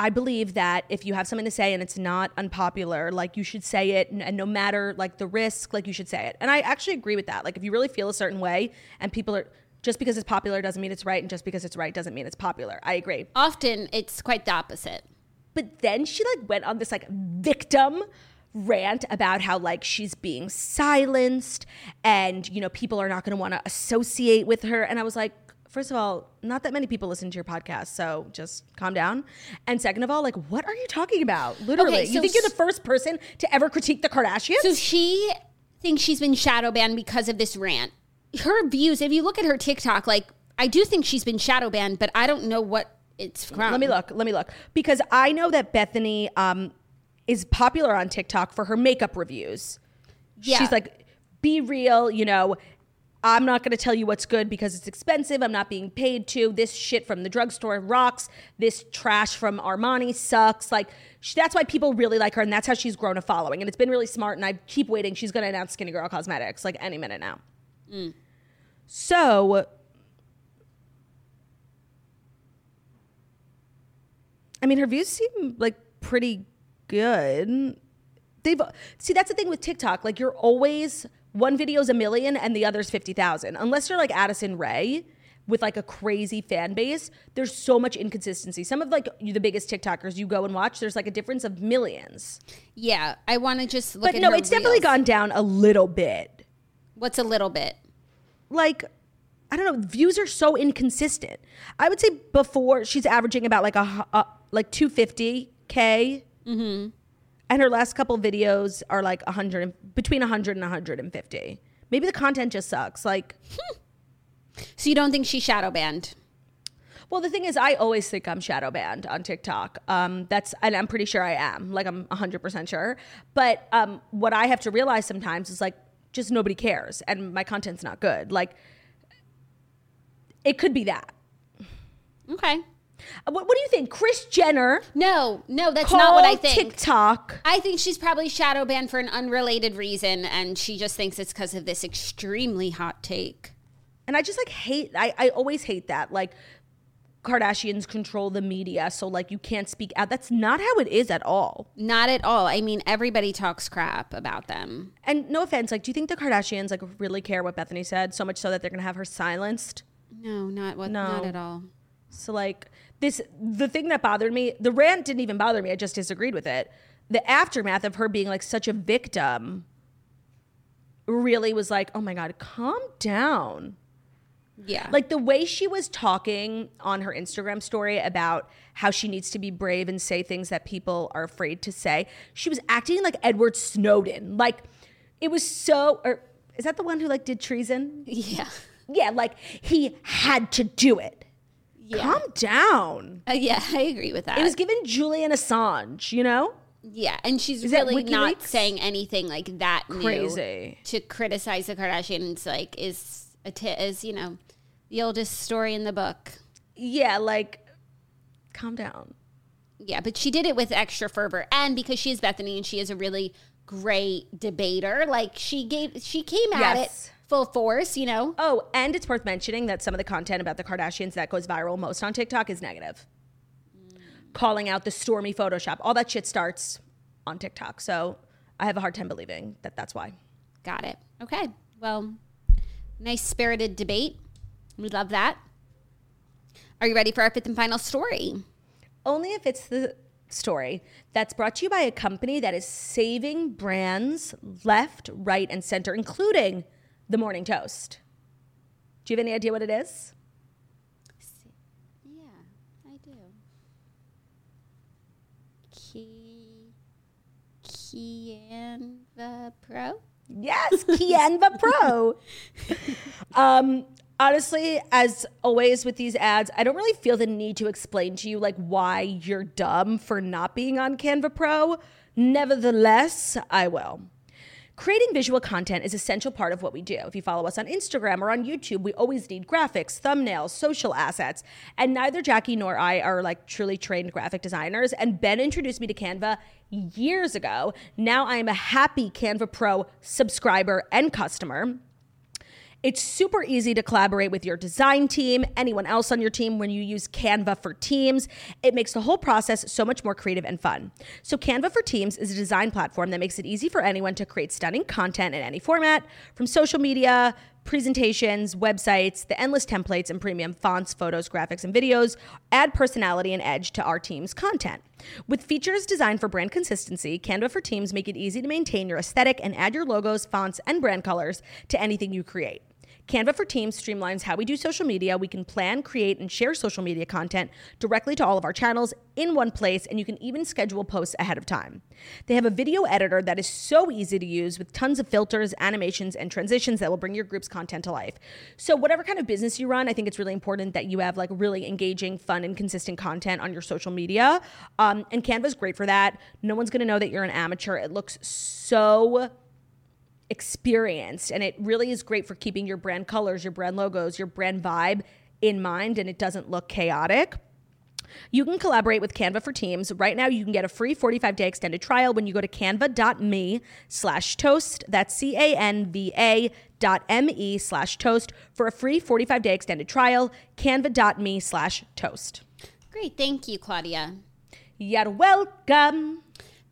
I believe that if you have something to say and it's not unpopular, like you should say it and, and no matter like the risk, like you should say it. And I actually agree with that. Like if you really feel a certain way and people are just because it's popular doesn't mean it's right and just because it's right doesn't mean it's popular. I agree. Often it's quite the opposite. But then she like went on this like victim rant about how like she's being silenced and you know people are not going to want to associate with her and I was like first of all not that many people listen to your podcast so just calm down and second of all like what are you talking about literally Okay, you think you're the first person to ever critique the Kardashians So she thinks she's been shadow banned because of this rant. Her views, if you look at her TikTok, like I do think she's been shadow banned, but I don't know what it's from. Let me look. Let me look. Because I know that Bethenny um, is popular on TikTok for her makeup reviews. Yeah. She's like, be real, you know. I'm not going to tell you what's good because it's expensive. I'm not being paid to. This shit from the drugstore rocks. This trash from Armani sucks. Like, sh- that's why people really like her. And that's how she's grown a following. And it's been really smart. And I keep waiting. She's going to announce Skinny Girl Cosmetics like any minute now. Mm. So I mean, her views seem like pretty good. They've see that's the thing with TikTok. Like you're always one video's a million and the other's fifty thousand. Unless you're like Addison Rae with like a crazy fan base, there's so much inconsistency. Some of like the biggest TikTokers you go and watch, there's like a difference of millions. Yeah, I want to just look at But no, it's definitely gone down a little bit. What's a little bit? like I don't know, views are so inconsistent. I would say before she's averaging about like a, uh, like 250k, mm-hmm. And her last couple videos are like 100 and- between 100 and 150. Maybe the content just sucks. Like, So you don't think she's shadow banned? well, the thing is, I always think I'm shadow banned on TikTok. Um, that's and I'm pretty sure I am. Like, I'm 100 percent sure. But um, what I have to realize sometimes is like, just nobody cares, and my content's not good. Like, it could be that. Okay. Uh, What, what do you think? Kris Jenner No, no, that's not what I think. TikTok. I think she's probably shadow banned for an unrelated reason, and she just thinks it's because of this extremely hot take. And I just like hate, I, I always hate that. Like, Kardashians control the media, so like you can't speak out. That's not how it is at all. Not at all. I mean, everybody talks crap about them. And no offense, like, do you think the Kardashians like really care what Bethenny said so much so that they're gonna have her silenced? No, not what. No. Not at all. So like this, the thing that bothered me, the rant didn't even bother me. I just disagreed with it. the aftermath of her being like such a victim really was like, oh my God, calm down. Yeah. Like the way she was talking on her Instagram story about how she needs to be brave and say things that people are afraid to say, she was acting like Edward Snowden. Like it was so, or is that the one who like did treason? yeah. Yeah, like he had to do it. Yeah. Calm down. Uh, yeah, I agree with that. It was given Julian Assange, you know? yeah, and she's Is really not saying anything like that new Crazy. to criticize the Kardashians. Like is a t- is you know the oldest story in the book. Yeah, like calm down. Yeah, but she did it with extra fervor, and because she is Bethenny and she is a really great debater, like she gave she came at Yes. it full force. You know, Oh, and it's worth mentioning that some of the content about the Kardashians that goes viral most on TikTok is negative. Mm. Calling out the Stormi Photoshop. All that shit starts on TikTok. So I have a hard time believing that that's why. got it. Okay, well, nice spirited debate. We love that. Are you ready for our fifth and final story? Only if it's the story that's brought to you by a company that is saving brands left, right, and center, including the Morning Toast. Do you have any idea what it is? Yeah, I do. Key, Canva Pro. Yes, Canva Pro. um, honestly, as always with these ads, I don't really feel the need to explain to you like why you're dumb for not being on Canva Pro. Nevertheless, I will. Creating visual content is essential part of what we do. If you follow us on Instagram or on YouTube, we always need graphics, thumbnails, social assets. And neither Jackie nor I are like truly trained graphic designers. And Ben introduced me to Canva years ago. Now I am a happy Canva Pro subscriber and customer. It's super easy to collaborate with your design team, anyone else on your team when you use Canva for Teams. It makes the whole process so much more creative and fun. So, Canva for Teams is a design platform that makes it easy for anyone to create stunning content in any format, from social media, presentations, websites, the endless templates and premium fonts, photos, graphics, and videos add personality and edge to our team's content. With features designed for brand consistency, Canva for Teams make it easy to maintain your aesthetic and add your logos, fonts, and brand colors to anything you create. Canva for Teams streamlines how we do social media. We can plan, create, and share social media content directly to all of our channels in one place, and you can even schedule posts ahead of time. They have a video editor that is so easy to use with tons of filters, animations, and transitions that will bring your group's content to life. So, whatever kind of business you run, I think it's really important that you have like really engaging, fun, and consistent content on your social media. Um, and Canva's great for that. No one's gonna know that you're an amateur. It looks so experienced and it really is great for keeping your brand colors, your brand logos, your brand vibe in mind and it doesn't look chaotic. You can collaborate with Canva for Teams. Right now, you can get a free 45 day extended trial when you go to canva.me slash toast. That's C A N V A dot M E slash toast for a free 45 day extended trial. Canva.me slash toast. Great, thank you, Claudia. You're welcome.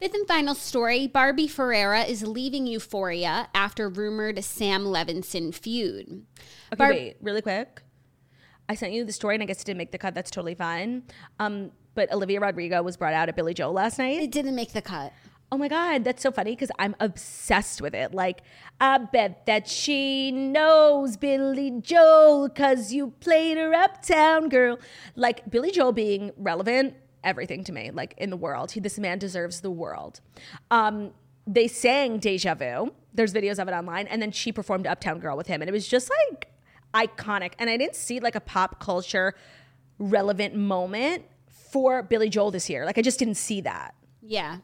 Fifth and final story Barbie Ferreira is leaving Euphoria after rumored Sam Levinson feud. Okay, Barb- wait, really quick. I sent you the story, and I guess it didn't make the cut. That's totally fine. Um, but Olivia Rodrigo was brought out at Billy Joel last night. It didn't make the cut. Oh my god, that's so funny because I'm obsessed with it. Like, I bet that she knows Billy Joel because you played her uptown girl. Like Billy Joel being relevant, everything to me. Like in the world, he, this man deserves the world. Um, they sang Deja Vu. There's videos of it online, and then she performed Uptown Girl with him, and it was just like iconic. And I didn't see like a pop culture relevant moment for Billy Joel this year. Like I just didn't see that. Yeah.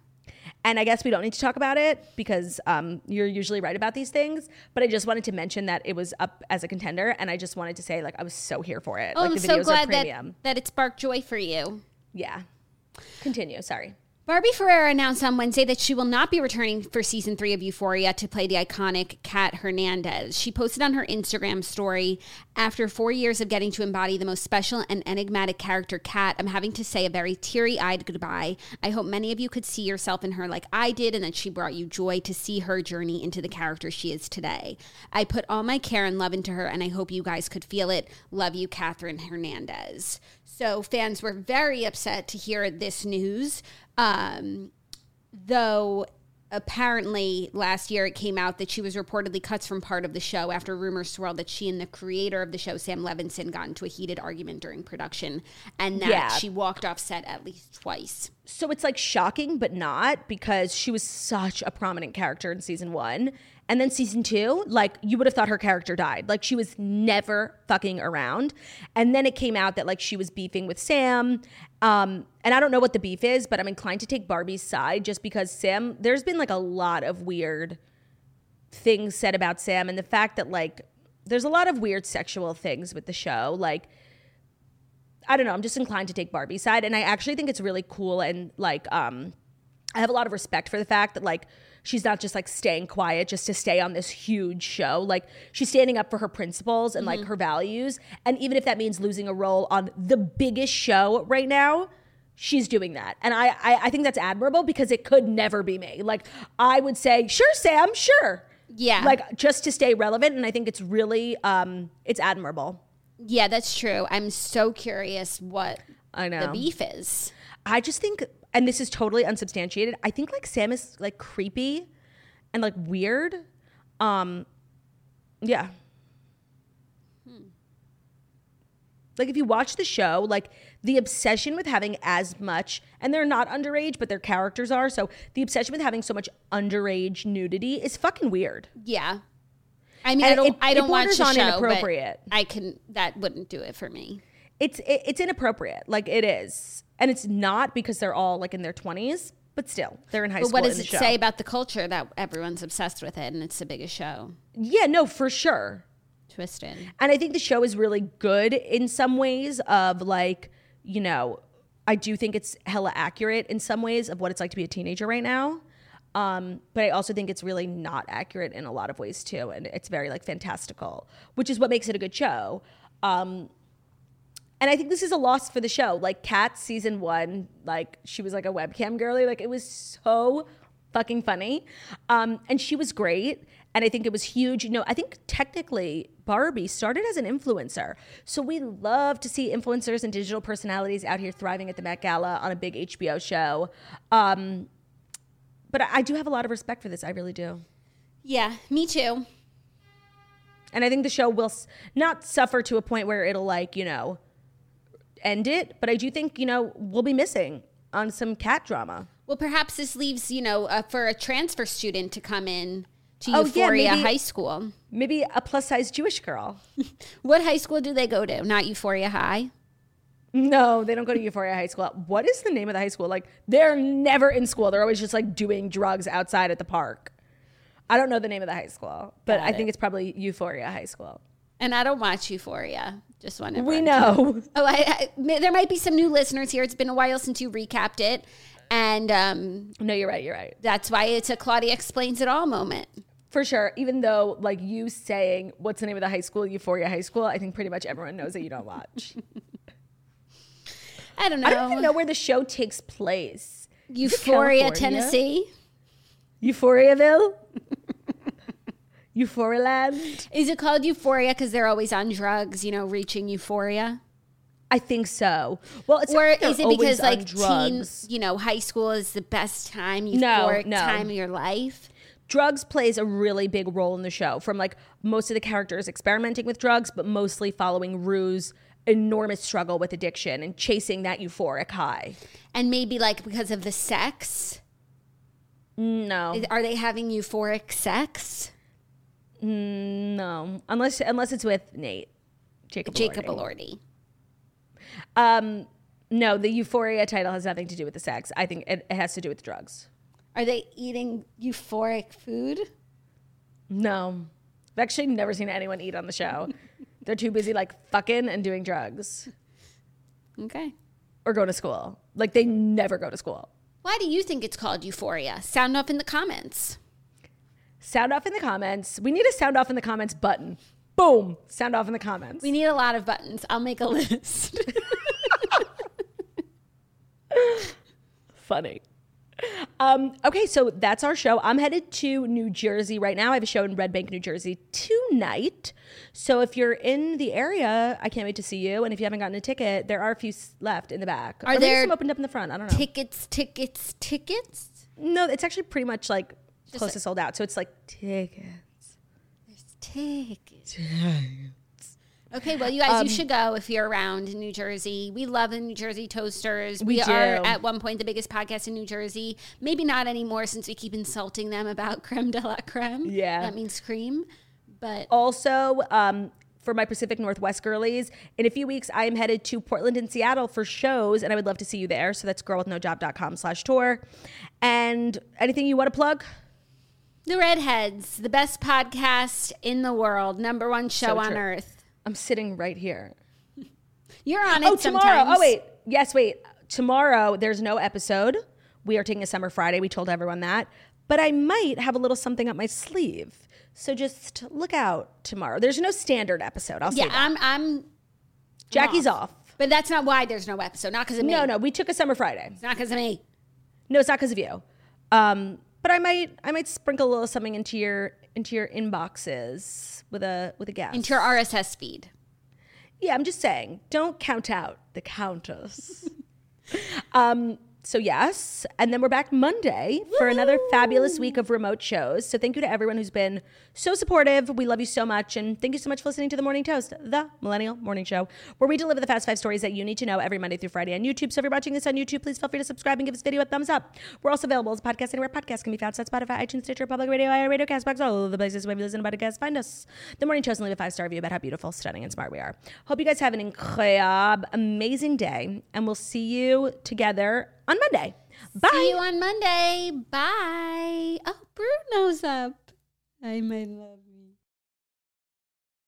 And I guess we don't need to talk about it because um, you're usually right about these things. But I just wanted to mention that it was up as a contender, and I just wanted to say like I was so here for it. Oh, like I'm the so videos are glad that, premium. that it sparked joy for you. Yeah. Continue. Sorry. Barbie Ferreira announced on Wednesday that she will not be returning for season three of Euphoria to play the iconic Kat Hernandez. She posted on her Instagram story After four years of getting to embody the most special and enigmatic character, Kat, I'm having to say a very teary eyed goodbye. I hope many of you could see yourself in her like I did, and that she brought you joy to see her journey into the character she is today. I put all my care and love into her, and I hope you guys could feel it. Love you, Catherine Hernandez. So fans were very upset to hear this news. Um, though apparently last year it came out that she was reportedly cuts from part of the show after rumors swirled that she and the creator of the show, Sam Levinson, got into a heated argument during production and that Yeah. she walked off set at least twice. so it's like shocking but not because she was such a prominent character in season one and then season two like you would have thought her character died. Like she was never fucking around. And then it came out that like she was beefing with sam. Um and i don't know what the beef is but i'm inclined to take barbie's side just because sam there's been like a lot of weird things said about sam and the fact that like there's a lot of weird sexual things with the show. Like I don't know. I'm just inclined to take Barbie's side, and I actually think it's really cool and like um, I have a lot of respect for the fact that like she's not just like staying quiet just to stay on this huge show. Like she's standing up for her principles and like her values, and even if that means losing a role on the biggest show right now. She's doing that, and I, I I think that's admirable because it could never be me. Like I would say, sure, Sam, sure, Yeah. like just to stay relevant, and I think it's really um it's admirable. Yeah, that's true. I'm so curious what I know the beef is. I just think, and this is totally unsubstantiated. I think like Sam is like creepy and like weird. Um, yeah. Like if you watch the show, like the obsession with having as much, and they're not underage, but their characters are. So the obsession with having so much underage nudity is fucking weird. Yeah. I mean, And I don't, it- I don't watch the on show, but inappropriate. I can. That wouldn't do it for me. It's it, it's inappropriate, like it is, and it's not because they're all like in their twenties, but still they're in high But school. what does it show. say about the culture that everyone's obsessed with it, and it's the biggest show? Yeah, no, for sure. Twisted. And I think the show is really good in some ways of like, you know, I do think it's hella accurate in some ways of what it's like to be a teenager right now. Um, but I also think it's really not accurate in a lot of ways too. And it's very like fantastical, which is what makes it a good show. Um, and I think this is a loss for the show. Like Kat season one, like she was like a webcam girly. Like it was so fucking funny. Um, and she was great. And I think it was huge. You know, I think technically Barbie started as an influencer. So we love to see influencers and digital personalities out here thriving at the Met Gala on a big HBO show. Um, but I, I do have a lot of respect for this. I really do. Yeah, me too. And I think the show will s- not suffer to a point where it'll like, you know, end it. But I do think, you know, we'll be missing on some Kat drama. Well, perhaps this leaves you know uh, for a transfer student to come in to Oh, yeah, Euphoria maybe- High School. Maybe a plus size Jewish girl. What high school do they go to? Not Euphoria High. No, they don't go to Euphoria High School. What is the name of the high school? Like, they're never in school. They're always just like doing drugs outside at the park. I don't know the name of the high school, but Got I think it's probably Euphoria High School. And I don't watch Euphoria. Just want to. We know. Oh, I, I, there might be some new listeners here. It's been a while since you recapped it, and um, No, you're right. You're right. that's why it's a Claudia explains it all moment. For sure. Even though, like, you saying, what's the name of the high school, Euphoria High School, I think pretty much everyone knows that you don't watch. I don't know. I don't even know where the show takes place. Euphoria, Tennessee. Euphoriaville? Euphorialand? Is it called Euphoria because they're always on drugs? You know, reaching euphoria. I think so. Well, it's Or is it because like drugs. teen, you know, high school is the best time, No, euphoric no. time of your life? drugs plays a really big role in the show from like most of the characters experimenting with drugs but mostly following rue's enormous struggle with addiction and chasing that euphoric high And maybe like because of the sex, mm, no are they having euphoric sex? No unless unless it's with nate jacob Jacob Elordi. Um no the euphoria title has nothing to do with the sex i think it, it has to do with drugs Are they eating euphoric food? no i've actually never seen anyone eat on the show they're too busy like fucking and doing drugs Okay. or going to school like they never go to school Why do you think it's called euphoria? Sound off in the comments. Sound off in the comments. We need a sound off in the comments button. Boom. Sound off in the comments. We need a lot of buttons. I'll make a list. Funny. Um, okay, so that's our show. I'm headed to New Jersey right now. I have a show in Red Bank, New Jersey tonight. So if you're in the area, I can't wait to see you. And if you haven't gotten a ticket, there are a few left in the back. Are or there some opened up in the front? I don't know. tickets, tickets, tickets. No, it's actually pretty much like close like- to sold out. So it's like tickets. There's Tickets. Okay, well, you guys, Um, you should go if you're around in New Jersey. We love the New Jersey Toasters. We, We are at one point the biggest podcast in New Jersey. Maybe not anymore since we keep insulting them about creme de la creme. Yeah. that means cream. But Also, um, for my Pacific Northwest girlies, in a few weeks, I am headed to Portland and Seattle for shows, and I would love to see you there. So that's girlwithnojob.com slash tour. And anything you want to plug? The Redheads, the best podcast in the world, number one show So on earth. I'm sitting right here. You're on it. Oh, tomorrow. sometimes. Oh, wait. Yes, wait. Tomorrow, there's no episode. We are taking a summer Friday. We told everyone that. But I might have a little something up my sleeve. So just look out tomorrow. There's no standard episode. I'll Yeah, say that. I'm. I'm. Jackie's off. But that's not why there's no episode. Not because of me. No, no. We took a summer Friday. It's not because of me. No, it's not because of you. Um, but I might I might sprinkle a little something into your into your inboxes with a with a guest. Into your RSS feed. yeah, I'm just saying, don't count out the countess. um, so yes, and then we're back Monday for another fabulous week of remote shows. So thank you to everyone who's been so supportive. We love you so much, and thank you so much for listening to the Morning Toast, the Millennial Morning Show, where we deliver the fast five stories that you need to know every Monday through Friday on YouTube. So if you're watching this on YouTube, please feel free to subscribe and give this video a thumbs up. We're also available as a podcast anywhere podcasts can be found. So Spotify, iTunes, Stitcher, Public Radio, iRadio, Castbox, all the places where you listen to podcasts. Find us. The Morning Toast and leave a five star review about how beautiful, stunning, and smart we are. Hope you guys have an incredible, amazing day, and we'll see you together on Monday. Bye. See you on Monday. Bye. Oh, Bruno's up. I might love you.